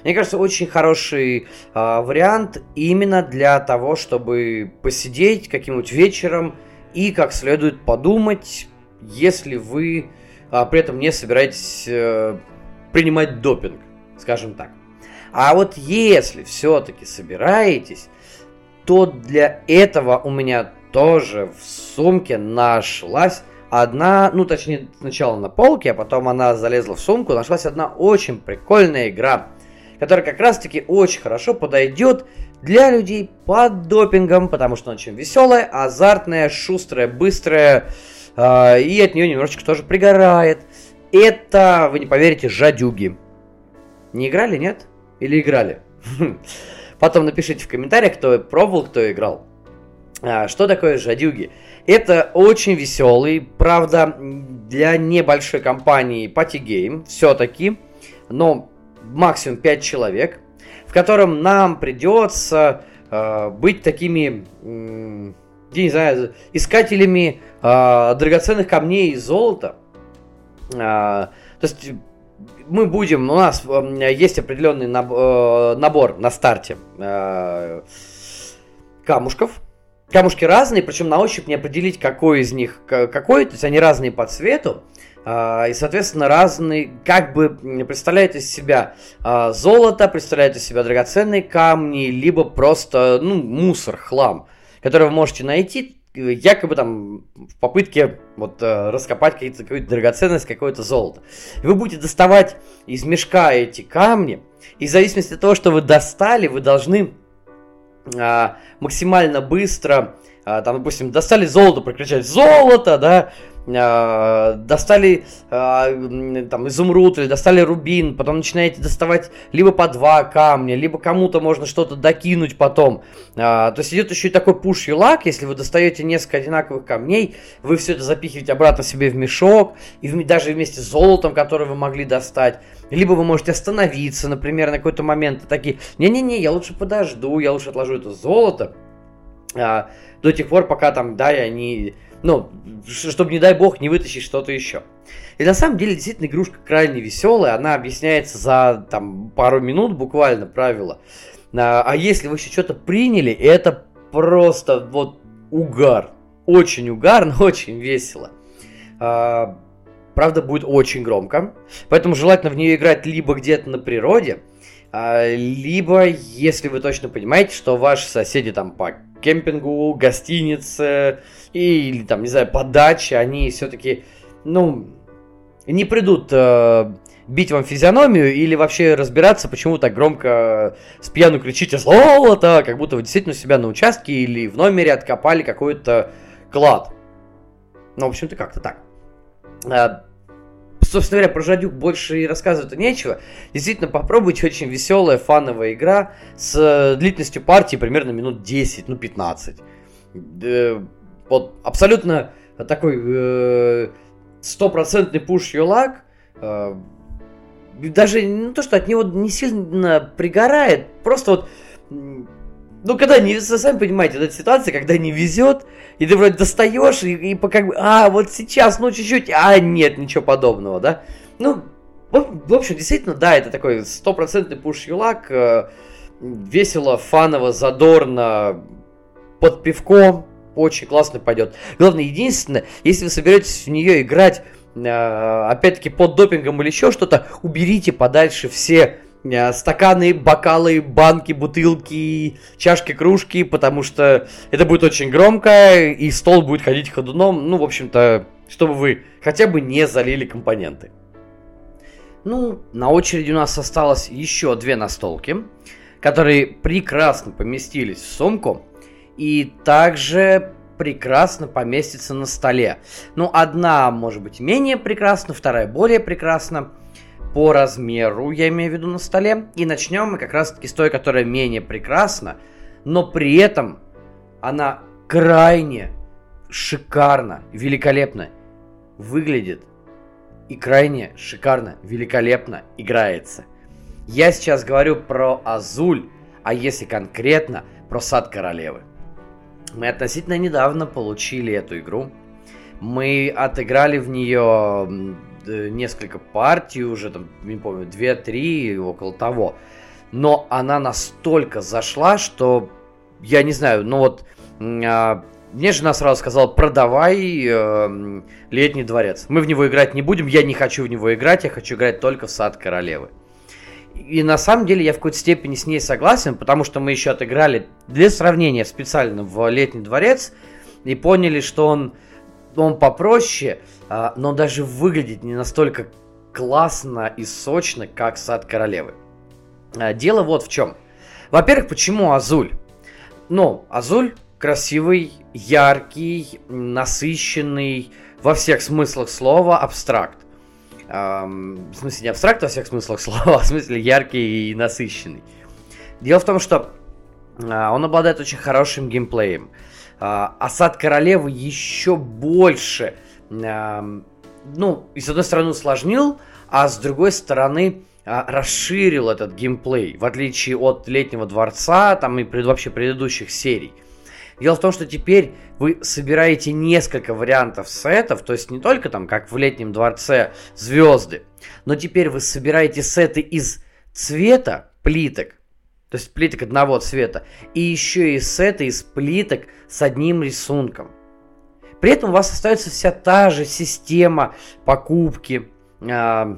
Мне кажется, очень хороший э, вариант именно для того, чтобы посидеть каким-нибудь вечером и как следует подумать, если вы э, при этом не собираетесь э, принимать допинг, скажем так. А вот если все-таки собираетесь, то для этого у меня тоже в сумке нашлась одна, ну точнее сначала на полке, а потом она залезла в сумку, нашлась одна очень прикольная игра, которая как раз таки очень хорошо подойдет для людей под допингом, потому что она очень веселая, азартная, шустрая, быстрая, э, и от нее немножечко тоже пригорает. Это, вы не поверите, жадюги. Не играли, нет? Или играли? *laughs* Потом напишите в комментариях, кто пробовал, кто играл. А, что такое жадюги? Это очень веселый, правда, для небольшой компании Game все-таки, но максимум 5 человек, в котором нам придется э, быть такими, э, не знаю, искателями э, драгоценных камней и золота. Э, то есть мы будем, у нас э, есть определенный набор, э, набор на старте э, камушков. Камушки разные, причем на ощупь не определить, какой из них какой, то есть они разные по цвету. А, и, соответственно, разные, как бы представляют из себя а, золото, представляют из себя драгоценные камни, либо просто, ну, мусор, хлам, который вы можете найти, якобы там в попытке вот э, раскопать какую-то драгоценность, какое-то золото. И вы будете доставать из мешка эти камни, и в зависимости от того, что вы достали, вы должны а, максимально быстро, а, там, допустим, достали золото, прокричать «Золото!», да, а, достали там изумруд или достали рубин, потом начинаете доставать либо по два камня, либо кому-то можно что-то докинуть потом. То есть идет еще и такой пуш лак, если вы достаете несколько одинаковых камней, вы все это запихиваете обратно себе в мешок, и даже вместе с золотом, которое вы могли достать. Либо вы можете остановиться, например, на какой-то момент, и такие, не-не-не, я лучше подожду, я лучше отложу это золото, а, до тех пор, пока там, да, я не ну, чтобы, не дай бог, не вытащить что-то еще. И на самом деле, действительно, игрушка крайне веселая. Она объясняется за там, пару минут буквально правила. А, а если вы еще что-то приняли, это просто вот угар. Очень угар, но *laughs* очень весело. А, правда, будет очень громко. Поэтому желательно в нее играть либо где-то на природе, а, либо, если вы точно понимаете, что ваши соседи там по кемпингу, гостинице или там, не знаю, по даче, они все-таки, ну, не придут э, бить вам физиономию или вообще разбираться, почему так громко с пьяну кричите «Золото!», как будто вы действительно себя на участке или в номере откопали какой-то клад. Ну, в общем-то, как-то так. Собственно говоря, про Жадюк больше и рассказывать-то нечего. Действительно, попробуйте, очень веселая, фановая игра с э, длительностью партии примерно минут 10, ну 15. Э, вот абсолютно такой э, стопроцентный пуш юлак. Даже не то, что от него не сильно пригорает, просто вот ну, когда не, сами понимаете, эта ситуация, когда не везет, и ты вроде достаешь, и, и как бы, а, вот сейчас, ну, чуть-чуть, а, нет, ничего подобного, да? Ну, в, общем, действительно, да, это такой стопроцентный пуш-юлак, э, весело, фаново, задорно, под пивком, очень классно пойдет. Главное, единственное, если вы соберетесь в нее играть, э, опять-таки, под допингом или еще что-то, уберите подальше все стаканы, бокалы, банки, бутылки, чашки, кружки, потому что это будет очень громко, и стол будет ходить ходуном, ну, в общем-то, чтобы вы хотя бы не залили компоненты. Ну, на очереди у нас осталось еще две настолки, которые прекрасно поместились в сумку и также прекрасно поместится на столе. Ну, одна может быть менее прекрасна, вторая более прекрасна по размеру, я имею в виду на столе. И начнем мы как раз таки с той, которая менее прекрасна, но при этом она крайне шикарно, великолепно выглядит и крайне шикарно, великолепно играется. Я сейчас говорю про Азуль, а если конкретно, про Сад Королевы. Мы относительно недавно получили эту игру. Мы отыграли в нее несколько партий уже, там, не помню, 2-3, около того. Но она настолько зашла, что я не знаю, ну вот а, мне жена сразу сказала, продавай э, летний дворец. Мы в него играть не будем, я не хочу в него играть, я хочу играть только в сад королевы. И на самом деле я в какой-то степени с ней согласен, потому что мы еще отыграли для сравнения специально в летний дворец и поняли, что он, он попроще, но даже выглядит не настолько классно и сочно, как сад королевы. А, дело вот в чем. Во-первых, почему Азуль? Ну, Азуль красивый, яркий, насыщенный во всех смыслах слова абстракт. Эм, в смысле, не абстракт во всех смыслах *laughs* слова, а в смысле яркий и насыщенный. Дело в том, что э, он обладает очень хорошим геймплеем. Э, Осад королевы еще больше, ну, и с одной стороны усложнил, а с другой стороны э, расширил этот геймплей, в отличие от Летнего дворца, там и пред, вообще предыдущих серий. Дело в том, что теперь вы собираете несколько вариантов сетов, то есть не только там, как в летнем дворце, звезды, но теперь вы собираете сеты из цвета плиток, то есть плиток одного цвета, и еще и сеты из плиток с одним рисунком. При этом у вас остается вся та же система покупки, э,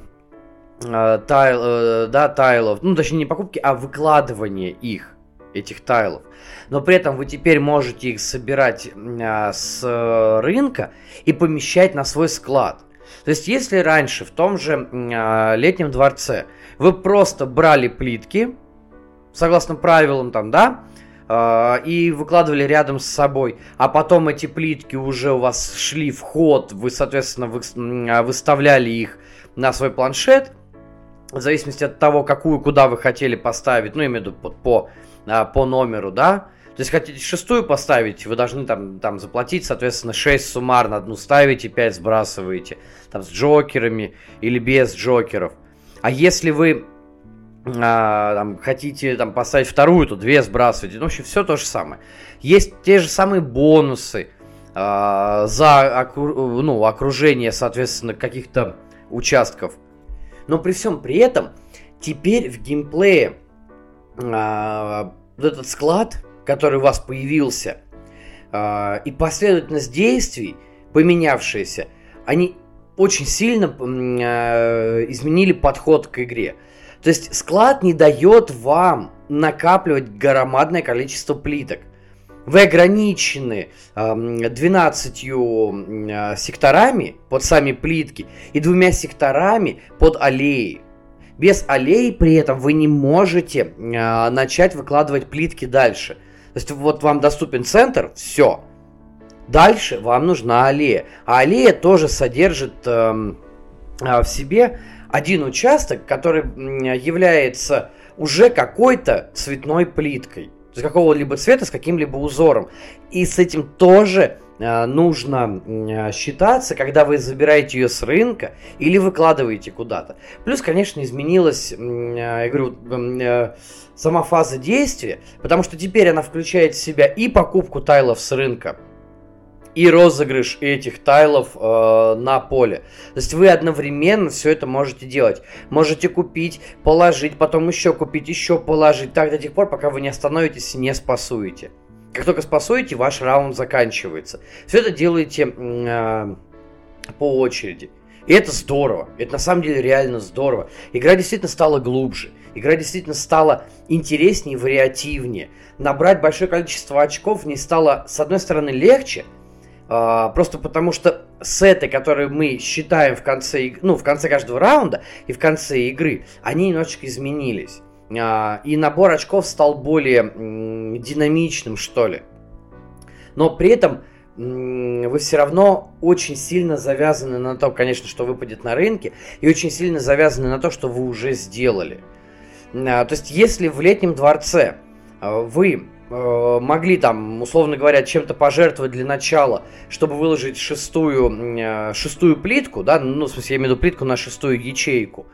тайл, э, да, тайлов, ну точнее не покупки, а выкладывания их этих тайлов. Но при этом вы теперь можете их собирать а, с рынка и помещать на свой склад. То есть, если раньше в том же а, летнем дворце вы просто брали плитки, согласно правилам там, да, и выкладывали рядом с собой, а потом эти плитки уже у вас шли в ход, вы, соответственно, вы, а, выставляли их на свой планшет, в зависимости от того, какую, куда вы хотели поставить, ну, имею в виду по, по а, по номеру, да. То есть хотите шестую поставить, вы должны там, там заплатить, соответственно, 6 суммарно, одну ставите, 5 сбрасываете, там с джокерами или без джокеров. А если вы а, там, хотите там, поставить вторую, то две сбрасываете. Ну, в общем, все то же самое. Есть те же самые бонусы а, за окру, ну, окружение, соответственно, каких-то участков. Но при всем при этом, теперь в геймплее а, вот этот склад, который у вас появился, а, и последовательность действий, поменявшиеся, они очень сильно а, изменили подход к игре. То есть склад не дает вам накапливать громадное количество плиток. Вы ограничены э, 12 э, секторами под сами плитки и двумя секторами под аллеи. Без аллей при этом вы не можете э, начать выкладывать плитки дальше. То есть вот вам доступен центр, все. Дальше вам нужна аллея. А аллея тоже содержит э, в себе один участок, который является уже какой-то цветной плиткой. Есть какого-либо цвета с каким-либо узором. И с этим тоже Э, нужно э, считаться, когда вы забираете ее с рынка или выкладываете куда-то. Плюс, конечно, изменилась, я говорю, сама фаза действия, потому что теперь она включает в себя и покупку тайлов с рынка, и розыгрыш этих тайлов э, на поле. То есть вы одновременно все это можете делать. Можете купить, положить, потом еще купить, еще положить. Так до тех пор, пока вы не остановитесь и не спасуете. Как только спасуете, ваш раунд заканчивается. Все это делаете э, по очереди. И это здорово. Это на самом деле реально здорово. Игра действительно стала глубже. Игра действительно стала интереснее вариативнее. Набрать большое количество очков не стало, с одной стороны, легче, просто потому что сеты, которые мы считаем в конце, ну, в конце каждого раунда и в конце игры, они немножечко изменились. А, и набор очков стал более динамичным, что ли. Но при этом вы все равно очень сильно завязаны на то, конечно, что выпадет на рынке, и очень сильно завязаны на то, что вы уже сделали. А, то есть, если в летнем дворце вы могли там, условно говоря, чем-то пожертвовать для начала, чтобы выложить шестую, э, шестую плитку, да, ну, в смысле, я имею в виду плитку на шестую ячейку,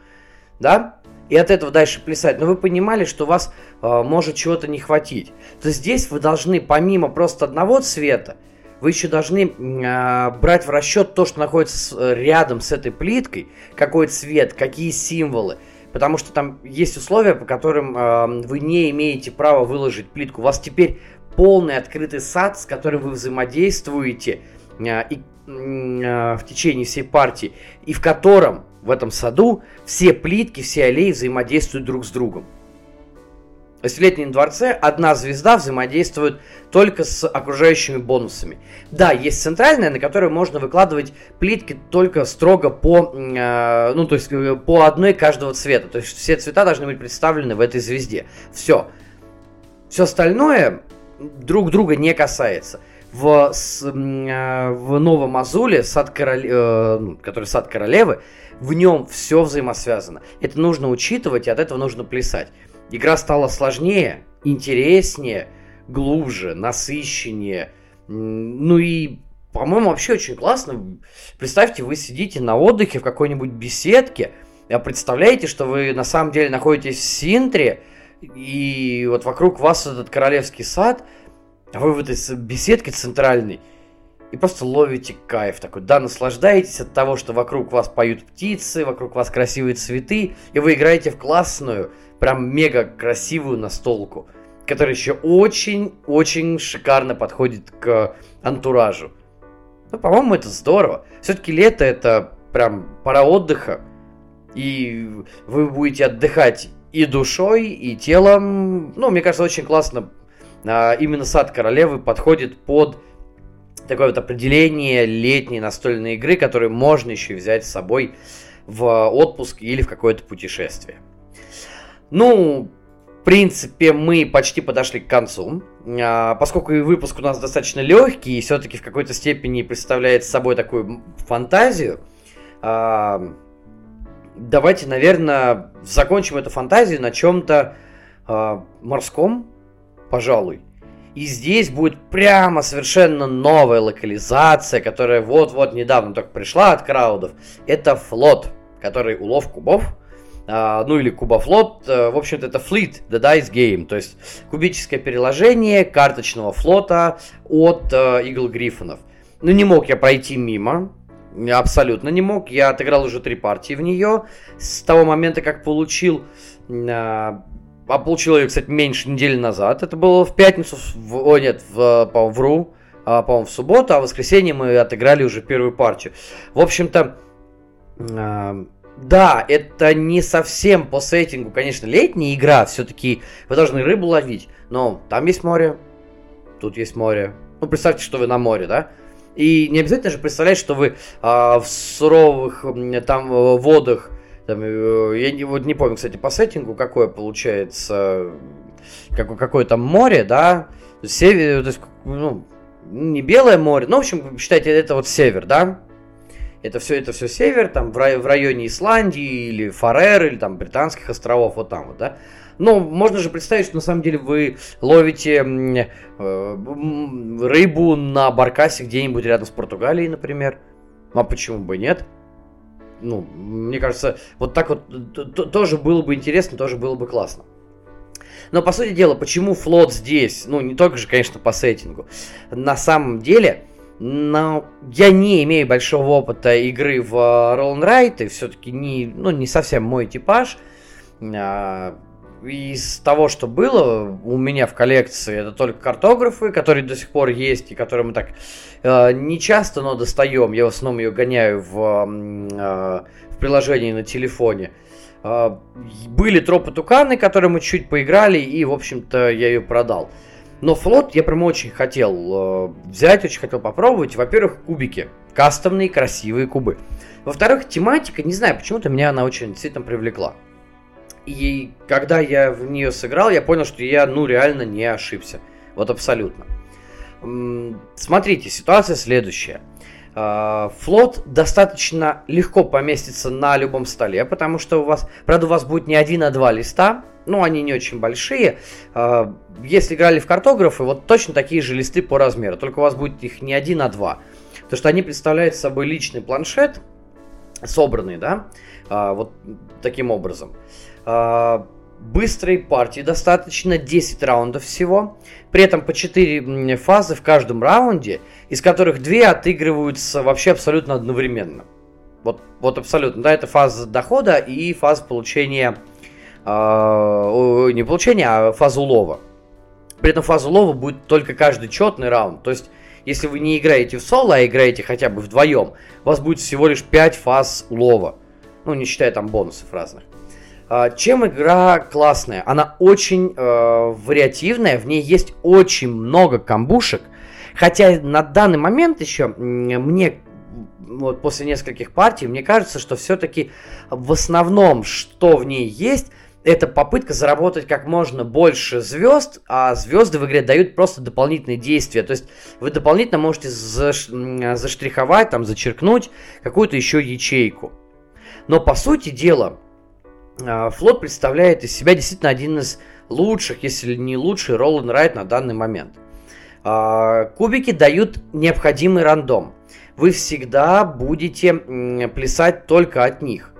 да, и от этого дальше плясать, но вы понимали, что у вас э, может чего-то не хватить, то здесь вы должны, помимо просто одного цвета, вы еще должны э, брать в расчет то, что находится с, э, рядом с этой плиткой, какой цвет, какие символы, Потому что там есть условия, по которым э, вы не имеете права выложить плитку. У вас теперь полный открытый сад, с которым вы взаимодействуете э, и, э, в течение всей партии, и в котором в этом саду все плитки, все аллеи взаимодействуют друг с другом. В летнем дворце одна звезда взаимодействует только с окружающими бонусами. Да, есть центральная, на которой можно выкладывать плитки только строго по, э, ну, то есть э, по одной каждого цвета. То есть все цвета должны быть представлены в этой звезде. Все. Все остальное друг друга не касается. В, с, э, в Новом Азуле, сад короле, э, ну, который сад королевы, в нем все взаимосвязано. Это нужно учитывать, и от этого нужно плясать. Игра стала сложнее, интереснее, глубже, насыщеннее. Ну и, по-моему, вообще очень классно. Представьте, вы сидите на отдыхе в какой-нибудь беседке, а представляете, что вы на самом деле находитесь в Синтре, и вот вокруг вас этот королевский сад, а вы в этой беседке центральной, и просто ловите кайф такой. Да, наслаждаетесь от того, что вокруг вас поют птицы, вокруг вас красивые цветы, и вы играете в классную, прям мега красивую настолку, которая еще очень-очень шикарно подходит к антуражу. Ну, по-моему, это здорово. Все-таки лето это прям пора отдыха, и вы будете отдыхать и душой, и телом. Ну, мне кажется, очень классно. А, именно сад королевы подходит под такое вот определение летней настольной игры, которую можно еще взять с собой в отпуск или в какое-то путешествие. Ну, в принципе, мы почти подошли к концу. А, поскольку выпуск у нас достаточно легкий и все-таки в какой-то степени представляет собой такую фантазию, а, давайте, наверное, закончим эту фантазию на чем-то а, морском, пожалуй. И здесь будет прямо совершенно новая локализация, которая вот-вот недавно только пришла от краудов. Это флот, который улов кубов – ну или Кубофлот, э, в общем-то это Fleet, The Dice Game, то есть кубическое переложение карточного флота от э, Eagle Гриффинов. Ну не мог я пройти мимо, абсолютно не мог, я отыграл уже три партии в нее, с того момента как получил, а, а получил ее, кстати, меньше недели назад, это было в пятницу, в, о нет, в, по вру, а, по-моему, в субботу, а в воскресенье мы отыграли уже первую партию. В общем-то, а, да, это не совсем по сеттингу, конечно, летняя игра, все-таки вы должны рыбу ловить, но там есть море, тут есть море. Ну, представьте, что вы на море, да? И не обязательно же представлять, что вы а, в суровых там водах, там, э, я не, вот не помню, кстати, по сеттингу, какое получается, какое, какое там море, да, север, то есть, ну, не белое море, ну, в общем, считайте, это вот север, да, это все, это все север, там в, рай, в районе Исландии или Фарер, или там британских островов, вот там вот, да. Но можно же представить, что на самом деле вы ловите э, рыбу на баркасе где-нибудь рядом с Португалией, например. А почему бы нет? Ну, мне кажется, вот так вот тоже было бы интересно, тоже было бы классно. Но, по сути дела, почему флот здесь? Ну, не только же, конечно, по сеттингу. На самом деле, но я не имею большого опыта игры в Roll Ride, и все-таки не, ну, не совсем мой типаж. А, из того, что было у меня в коллекции, это только картографы, которые до сих пор есть, и которые мы так э, не часто, но достаем. Я в основном ее гоняю в, э, в приложении на телефоне. Э, были тропы туканы, которые мы чуть поиграли, и, в общем-то, я ее продал. Но флот я прям очень хотел э, взять, очень хотел попробовать. Во-первых, кубики. Кастомные, красивые кубы. Во-вторых, тематика, не знаю, почему-то меня она очень действительно привлекла. И когда я в нее сыграл, я понял, что я, ну, реально не ошибся. Вот абсолютно. Смотрите, ситуация следующая. А, флот достаточно легко поместится на любом столе, потому что у вас, правда, у вас будет не один, а два листа, ну, они не очень большие. А, если играли в картографы, вот точно такие же листы по размеру, только у вас будет их не один, а два. Потому что они представляют собой личный планшет, собранный, да, а, вот таким образом. Быстрой партии достаточно, 10 раундов всего. При этом по 4 фазы в каждом раунде, из которых 2 отыгрываются вообще абсолютно одновременно. Вот, вот абсолютно, да, это фаза дохода и фаза получения, э, не получения, а фаза улова. При этом фаза улова будет только каждый четный раунд. То есть, если вы не играете в соло, а играете хотя бы вдвоем, у вас будет всего лишь 5 фаз улова. Ну, не считая там бонусов разных. А, чем игра классная? Она очень э, вариативная, в ней есть очень много камбушек. Хотя на данный момент еще мне вот после нескольких партий, мне кажется, что все-таки в основном, что в ней есть, это попытка заработать как можно больше звезд, а звезды в игре дают просто дополнительные действия. То есть вы дополнительно можете заш... заштриховать, там, зачеркнуть какую-то еще ячейку. Но по сути дела, а, флот представляет из себя действительно один из лучших, если не лучший, ролл and райт на данный момент. А, кубики дают необходимый рандом. Вы всегда будете плясать только от них.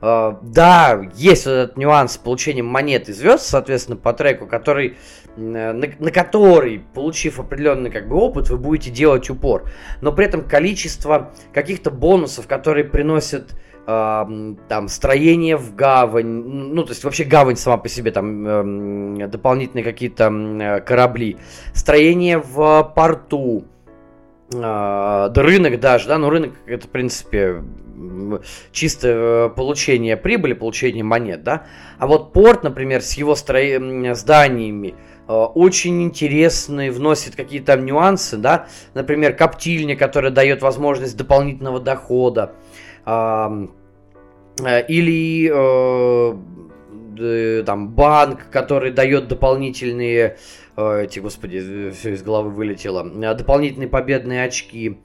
А, да, есть вот этот нюанс с получением монет и звезд, соответственно, по треку, который, на, на который, получив определенный как бы, опыт, вы будете делать упор. Но при этом количество каких-то бонусов, которые приносят там строение в гавань, ну то есть вообще гавань сама по себе, там э, дополнительные какие-то корабли, строение в порту, э, рынок даже, да, но рынок это в принципе чисто э, получение прибыли, получение монет, да, а вот порт, например, с его стро... зданиями, э, очень интересный, вносит какие-то нюансы, да, например, коптильня, которая дает возможность дополнительного дохода, Э, или там банк, который дает дополнительные эти, господи, все из головы вылетело, дополнительные победные очки.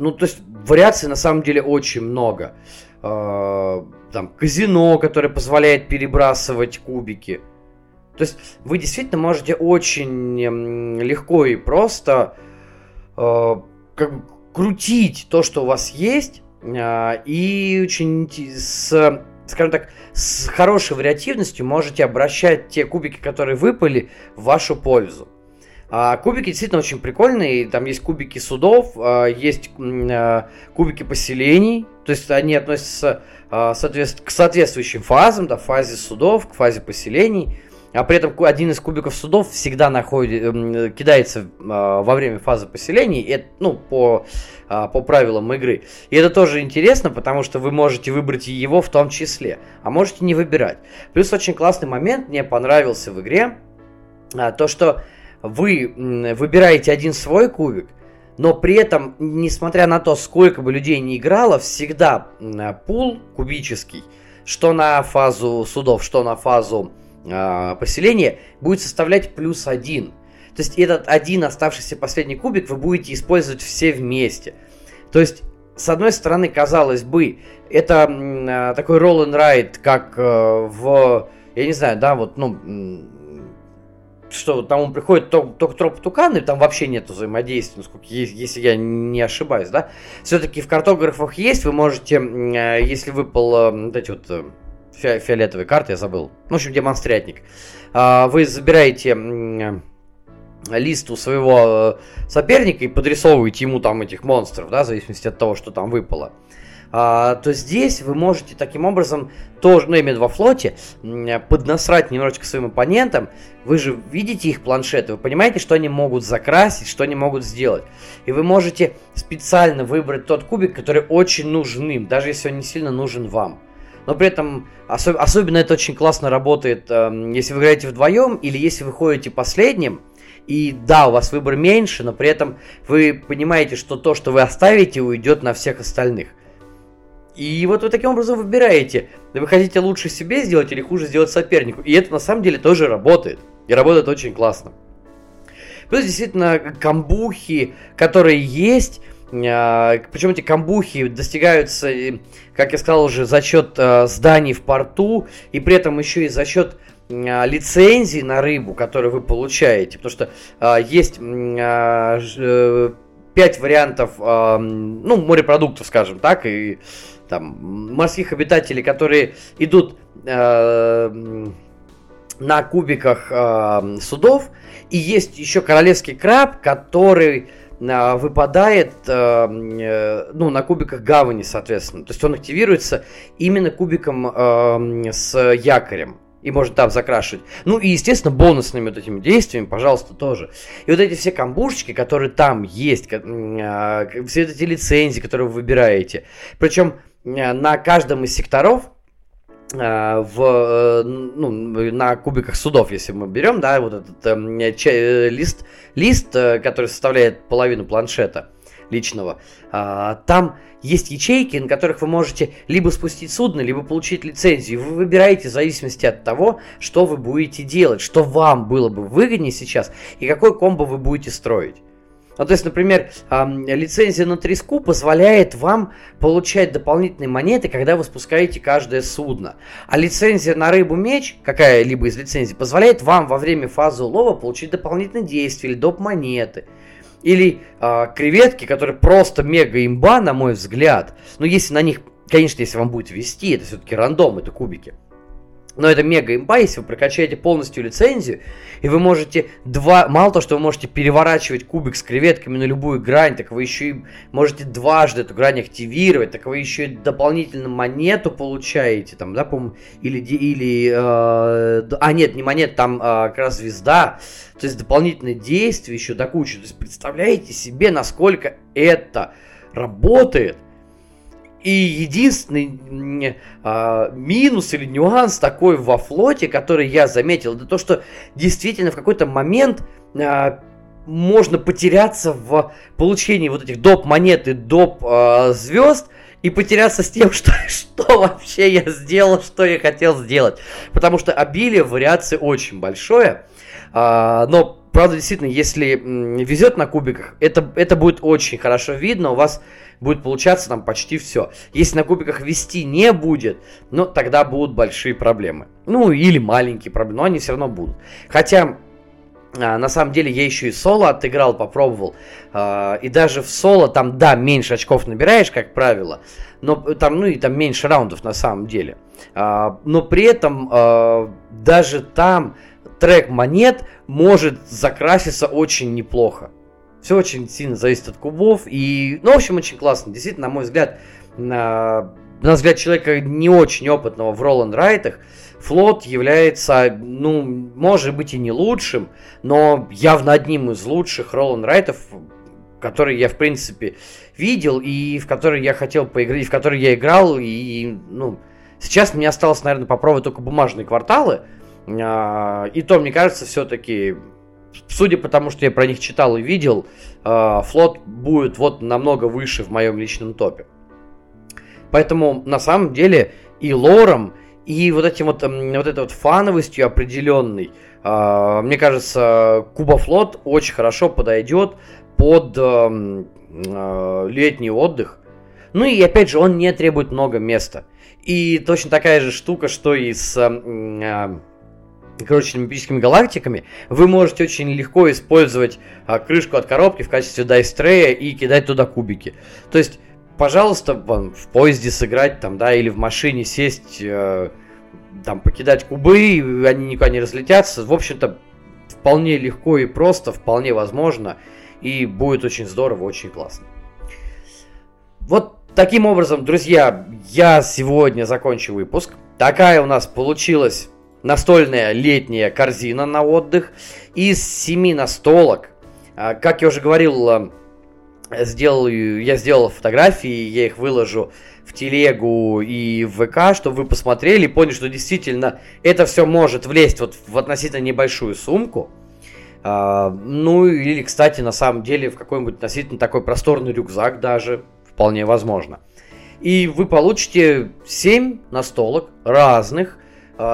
Ну, то есть вариаций на самом деле очень много. Там казино, которое позволяет перебрасывать кубики. То есть вы действительно можете очень легко и просто как крутить то, что у вас есть, а, и очень с, скажем так, с хорошей вариативностью можете обращать те кубики, которые выпали, в вашу пользу. А кубики действительно очень прикольные. Там есть кубики судов, а, есть кубики поселений. То есть они относятся к соответствующим фазам, да, фазе судов, к фазе поселений а при этом один из кубиков судов всегда находит, кидается а, во время фазы поселений, ну, по, а, по правилам игры. И это тоже интересно, потому что вы можете выбрать его в том числе, а можете не выбирать. Плюс очень классный момент мне понравился в игре, а, то, что вы выбираете один свой кубик, но при этом, несмотря на то, сколько бы людей не играло, всегда пул кубический, что на фазу судов, что на фазу э, поселения будет составлять плюс один. То есть этот один оставшийся последний кубик вы будете использовать все вместе. То есть, с одной стороны, казалось бы, это э, такой roll and ride, как э, в, я не знаю, да, вот, ну, что там он приходит только, троп тукан, и там вообще нет взаимодействия, насколько, если я не ошибаюсь, да. Все-таки в картографах есть, вы можете, э, если выпал вот эти вот фи фиолетовой карты, я забыл. В общем, демонстрятник. А, вы забираете лист у своего э, соперника и подрисовываете ему там этих монстров, да, в зависимости от того, что там выпало. То здесь вы можете таким образом тоже, ну именно во флоте, поднасрать немножечко своим оппонентам. Вы же видите их планшеты, вы понимаете, что они могут закрасить, что они могут сделать. И вы можете специально выбрать тот кубик, который очень нужен им, даже если он не сильно нужен вам. но при этом особ- особенно это очень классно работает, э, если вы играете вдвоем или если вы ходите последним, и да, у вас выбор меньше, но при этом вы понимаете, что то, что вы оставите, уйдет на всех остальных. И вот вы таким образом выбираете, вы хотите лучше себе сделать или хуже сделать сопернику. И это на самом деле тоже работает. И работает очень классно. Плюс действительно камбухи, которые есть, а, причем эти камбухи достигаются, как я сказал уже, за счет а, зданий в порту, и при этом еще и за счет а, лицензий на рыбу, которые вы получаете. Потому что есть э, пять вариантов, ну, морепродуктов, скажем так, и там морских обитателей, которые идут на кубиках судов, и есть еще королевский краб, который а, выпадает э, э, ну, на кубиках гавани, соответственно. То есть он активируется именно кубиком э, с якорем. И может там закрашивать. Ну и, естественно, бонусными вот этими действиями, пожалуйста, тоже. И вот эти все камбушечки, которые там есть, а, все эти лицензии, которые вы выбираете. Причем на каждом из секторов Э, в, э, ну, на кубиках судов, если мы берем, да, вот этот э, че, лист, лист, который составляет половину планшета личного, э, там есть ячейки, на которых вы можете либо спустить судно, либо получить лицензию. Вы выбираете в зависимости от того, что вы будете делать, что вам было бы выгоднее сейчас и какой комбо вы будете строить. Ну, то есть, например, лицензия на треску позволяет вам получать дополнительные монеты, когда вы спускаете каждое судно. А лицензия на рыбу-меч, какая-либо из лицензий, позволяет вам во время фазы улова получить дополнительные действия или доп. монеты. Или э, креветки, которые просто мега имба, на мой взгляд. Но если на них, конечно, если вам будет вести, это все-таки рандом, это кубики. Но это мега имба, если вы прокачаете полностью лицензию, и вы можете два... Мало того, что вы можете переворачивать кубик с креветками на любую грань, так вы еще и можете дважды эту грань активировать, так вы еще и дополнительно монету получаете, там, да, по или... или э, а, нет, не монет, там э, как раз звезда. То есть дополнительные действия еще до кучи. То есть представляете себе, насколько это работает – и единственный э, минус или нюанс такой во флоте, который я заметил, это то, что действительно в какой-то момент э, можно потеряться в получении вот этих доп монет и доп э, звезд и потеряться с тем, *laughs* что, что вообще я сделал, что я хотел сделать. Потому что обилие вариаций очень большое. Э, но Правда, действительно, если везет на кубиках, это, это будет очень хорошо видно, у вас будет получаться там почти все. Если на кубиках вести не будет, ну, тогда будут большие проблемы. Ну, или маленькие проблемы, но они все равно будут. Хотя, а, на самом деле, я еще и соло отыграл, попробовал. А, и даже в соло там, да, меньше очков набираешь, как правило, но там, ну, и там меньше раундов на самом деле. А, но при этом даже там трек монет может закраситься очень неплохо. Все очень сильно зависит от кубов. И, ну, в общем, очень классно. Действительно, на мой взгляд, на, на взгляд человека не очень опытного в Роланд Райтах, флот является, ну, может быть и не лучшим, но явно одним из лучших Роланд Райтов, который я, в принципе, видел и в который я хотел поиграть, в который я играл, и, ну, сейчас мне осталось, наверное, попробовать только бумажные кварталы, и то, мне кажется, все-таки, судя по тому, что я про них читал и видел, а, флот будет вот намного выше в моем личном топе. Поэтому, на самом деле, и лором, и вот этим вот, вот этой вот фановостью определенной, а, мне кажется, Кубафлот очень хорошо подойдет под летний отдых. Ну и опять же, он не требует много места. И точно такая же штука, что и с короче, мифическими галактиками, вы можете очень легко использовать а, крышку от коробки в качестве дайстрея и кидать туда кубики. То есть, пожалуйста, вон, в поезде сыграть там, да, или в машине сесть, э, там, покидать кубы, они никуда не разлетятся. В общем-то, вполне легко и просто, вполне возможно, и будет очень здорово, очень классно. Вот таким образом, друзья, я сегодня закончу выпуск. Такая у нас получилась настольная летняя корзина на отдых из семи настолок. А, как я уже говорил, а, сделал, я сделал фотографии, я их выложу в телегу и в ВК, чтобы вы посмотрели и поняли, что действительно это все может влезть вот в относительно небольшую сумку. А, ну или, кстати, на самом деле в какой-нибудь относительно такой просторный рюкзак даже вполне возможно. И вы получите 7 настолок разных,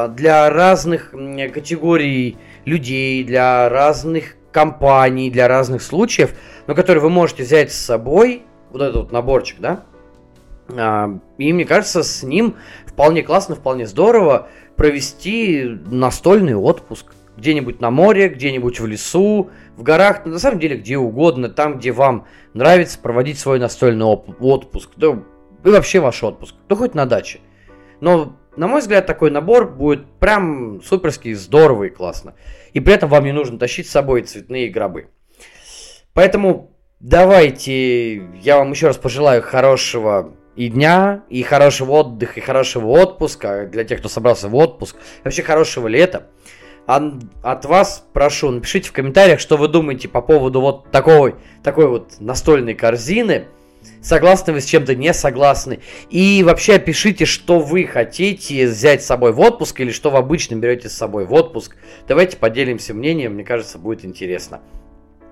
для разных категорий людей, для разных компаний, для разных случаев, но которые вы можете взять с собой, вот этот вот наборчик, да, а, и мне кажется, с ним вполне классно, вполне здорово провести настольный отпуск. Где-нибудь на море, где-нибудь в лесу, в горах, на самом деле где угодно, там, где вам нравится проводить свой настольный отпуск. Да, и вообще ваш отпуск. Да хоть на даче. Но, на мой взгляд, такой набор будет прям суперский, здоровый классно. И при этом вам не нужно тащить с собой цветные гробы. Поэтому давайте я вам еще раз пожелаю хорошего и дня, и хорошего отдыха, и хорошего отпуска для тех, кто собрался в отпуск, вообще хорошего лета. От вас прошу, напишите в комментариях, что вы думаете по поводу вот такой, такой вот настольной корзины. Согласны вы с чем-то, не согласны. И вообще пишите, что вы хотите взять с собой в отпуск или что вы обычно берете с собой в отпуск. Давайте поделимся мнением, мне кажется, будет интересно.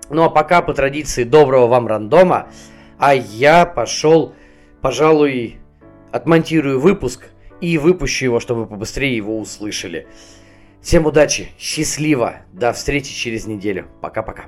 Ну а пока по традиции доброго вам рандома, а я пошел пожалуй, отмонтирую выпуск и выпущу его, чтобы побыстрее его услышали. Всем удачи, счастливо, до встречи через неделю. Пока-пока.